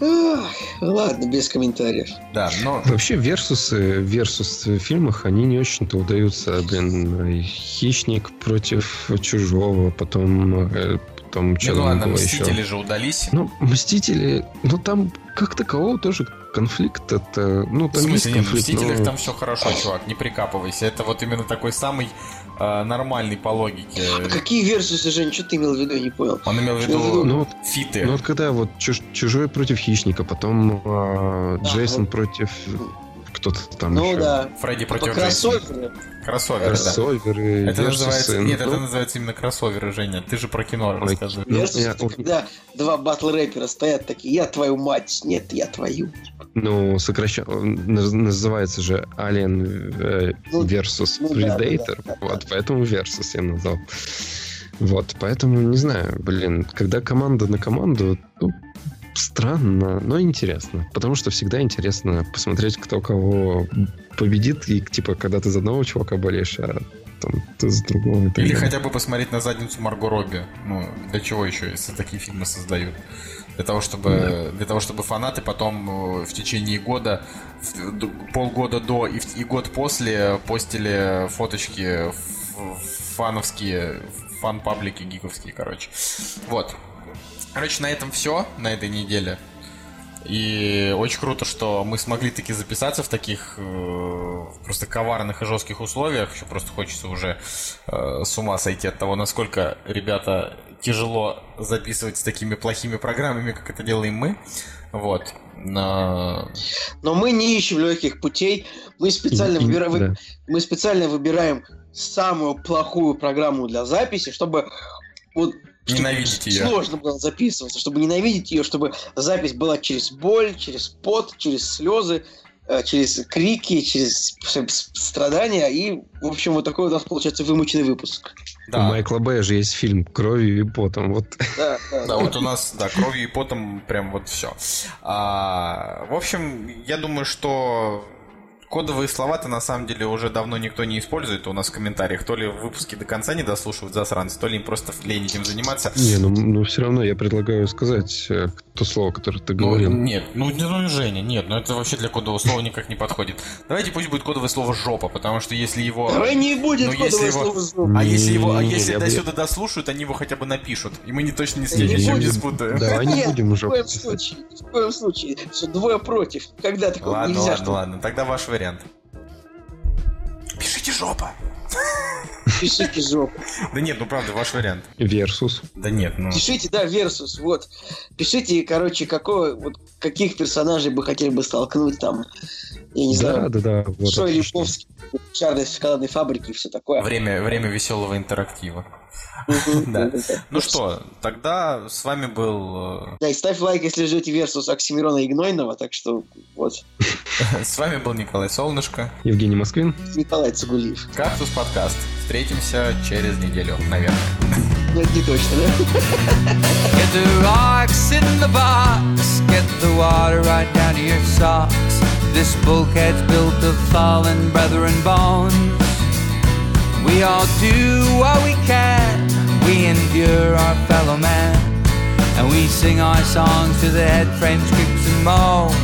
Ах, ладно, без комментариев. Да, но... Вообще, версусы, версус в фильмах, они не очень-то удаются. Блин, хищник против чужого, потом, э, потом Не, что ну там ладно, было Мстители еще. же удались. Ну, Мстители, ну там как такового тоже конфликт это, ну В там есть смысле, нет, в конфликт, Мстителях но- там все хорошо, чувак, не прикапывайся. Это вот именно такой самый э, нормальный по логике. А какие версусы, Жень, что ты имел в виду, я не понял. Он имел в виду Ну вот, фиты. ну вот когда вот чуж- чужой против хищника, потом а, Да, Джейсон вот. против кто-то там Ну еще. да. Фредди Типа против Джейсона. кроссоверы. Кроссоверы, да. Кроссоверы, Это versus ы, называется... Нет, ну, это называется именно кроссоверы, Женя. Ты же про кино Ой, рассказывай. Ну, Versus я- это когда два батл рэпера стоят такие, я твою мать, нет, я твою. Ну, сокращенно, называется же Alien э, Ну, versus ну да, Predator, да, да, вот, поэтому versus я назвал. Вот, поэтому, не знаю, блин, когда команда на команду, ну, странно, но интересно. Потому что всегда интересно посмотреть, кто кого победит, и, типа, когда ты за одного чувака болеешь, а там ты за другого. Или далее. хотя бы посмотреть на задницу Марго Робби. Ну, для чего еще, если такие фильмы создают? Для того, чтобы, для того, чтобы фанаты потом э, в течение года, в- полгода до и, в- и год после постили фоточки в- фановские, фан-паблики гиковские, короче. Вот. Короче, на этом все на этой неделе. И очень круто, что мы смогли таки записаться в таких э, просто коварных и жестких условиях. Еще просто хочется уже э, с ума сойти от того, насколько, ребята, тяжело записывать с такими плохими программами, как это делаем мы. Вот. Но- Но мы не ищем легких путей, мы специально, И- выбира- вы- да. мы специально выбираем самую плохую программу для записи, чтобы вот чтобы Ненавидеть ее. Сложно было записываться, чтобы ненавидеть ее, чтобы запись была через боль, через пот, через слезы, э, через крики, через страдания. И, в общем, вот такой у нас получается вымученный выпуск. У Да, Майкла Бэя же есть фильм «Кровью и потом». Вот Да, да, да, вот у нас, да, кровью и потом прям вот все. в общем, я думаю, что кодовые слова-то на самом деле уже давно никто не использует у нас в комментариях. То ли выпуски до конца не дослушивают засранцы, то ли им просто лень этим заниматься. Не, ну, ну все равно я предлагаю сказать э, то слово, которое ты Ну, говорил. нет, ну, ну, Женя, нет, ну это вообще для кодового слова никак не подходит. Давайте пусть будет кодовое слово жопа, потому что если его... Давай не будет Ну, если кодовое его- слово «зуб». А если его, а если до сюда дослушают, они его хотя бы напишут. И мы не точно не с Не спутаем. Давай не будем ни уже в коем случае, ни в коем случае. Что двое против. Когда такого Ладно, нельзя? ладно, ладно. Тогда ваш вариант. Пишите жопа. Пишите жопу. Да нет, ну правда, ваш вариант. Versus. Да нет, ну. Пишите, да, Versus, вот. Пишите, короче, какого, вот, каких персонажей бы хотели бы столкнуть там. Я не Да, знаю, да, да. Вот, Шой. Липовский, Чарли из шоколадной фабрики и все такое. Время, время веселого интерактива. Да. Ну что, тогда с вами был... э, Да, и ставь лайк, если ждете Versus Оксимирона и Гнойного, так что вот. С вами был Николай Солнышко. Евгений Москвин. Николай Цугулиев. Кактус подкаст. Встретимся через неделю, наверное. Ну, это не точно, да? Get the rocks in the box, get the water right down to your socks. This bulkhead's built of fallen brethren bones. We all do what we can, we endure our fellow man, and we sing our songs to the head frames, creaks and moans.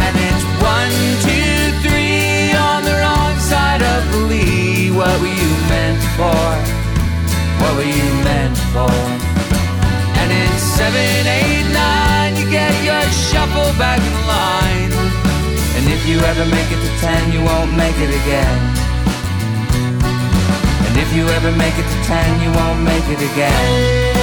And it's one, two, three on the wrong side of the lee. What were you meant for? What were you meant for? And it's seven, eight, nine, you get your shuffle back in line. And if you ever make it to ten, you won't make it again. And if you ever make it to ten, you won't make it again.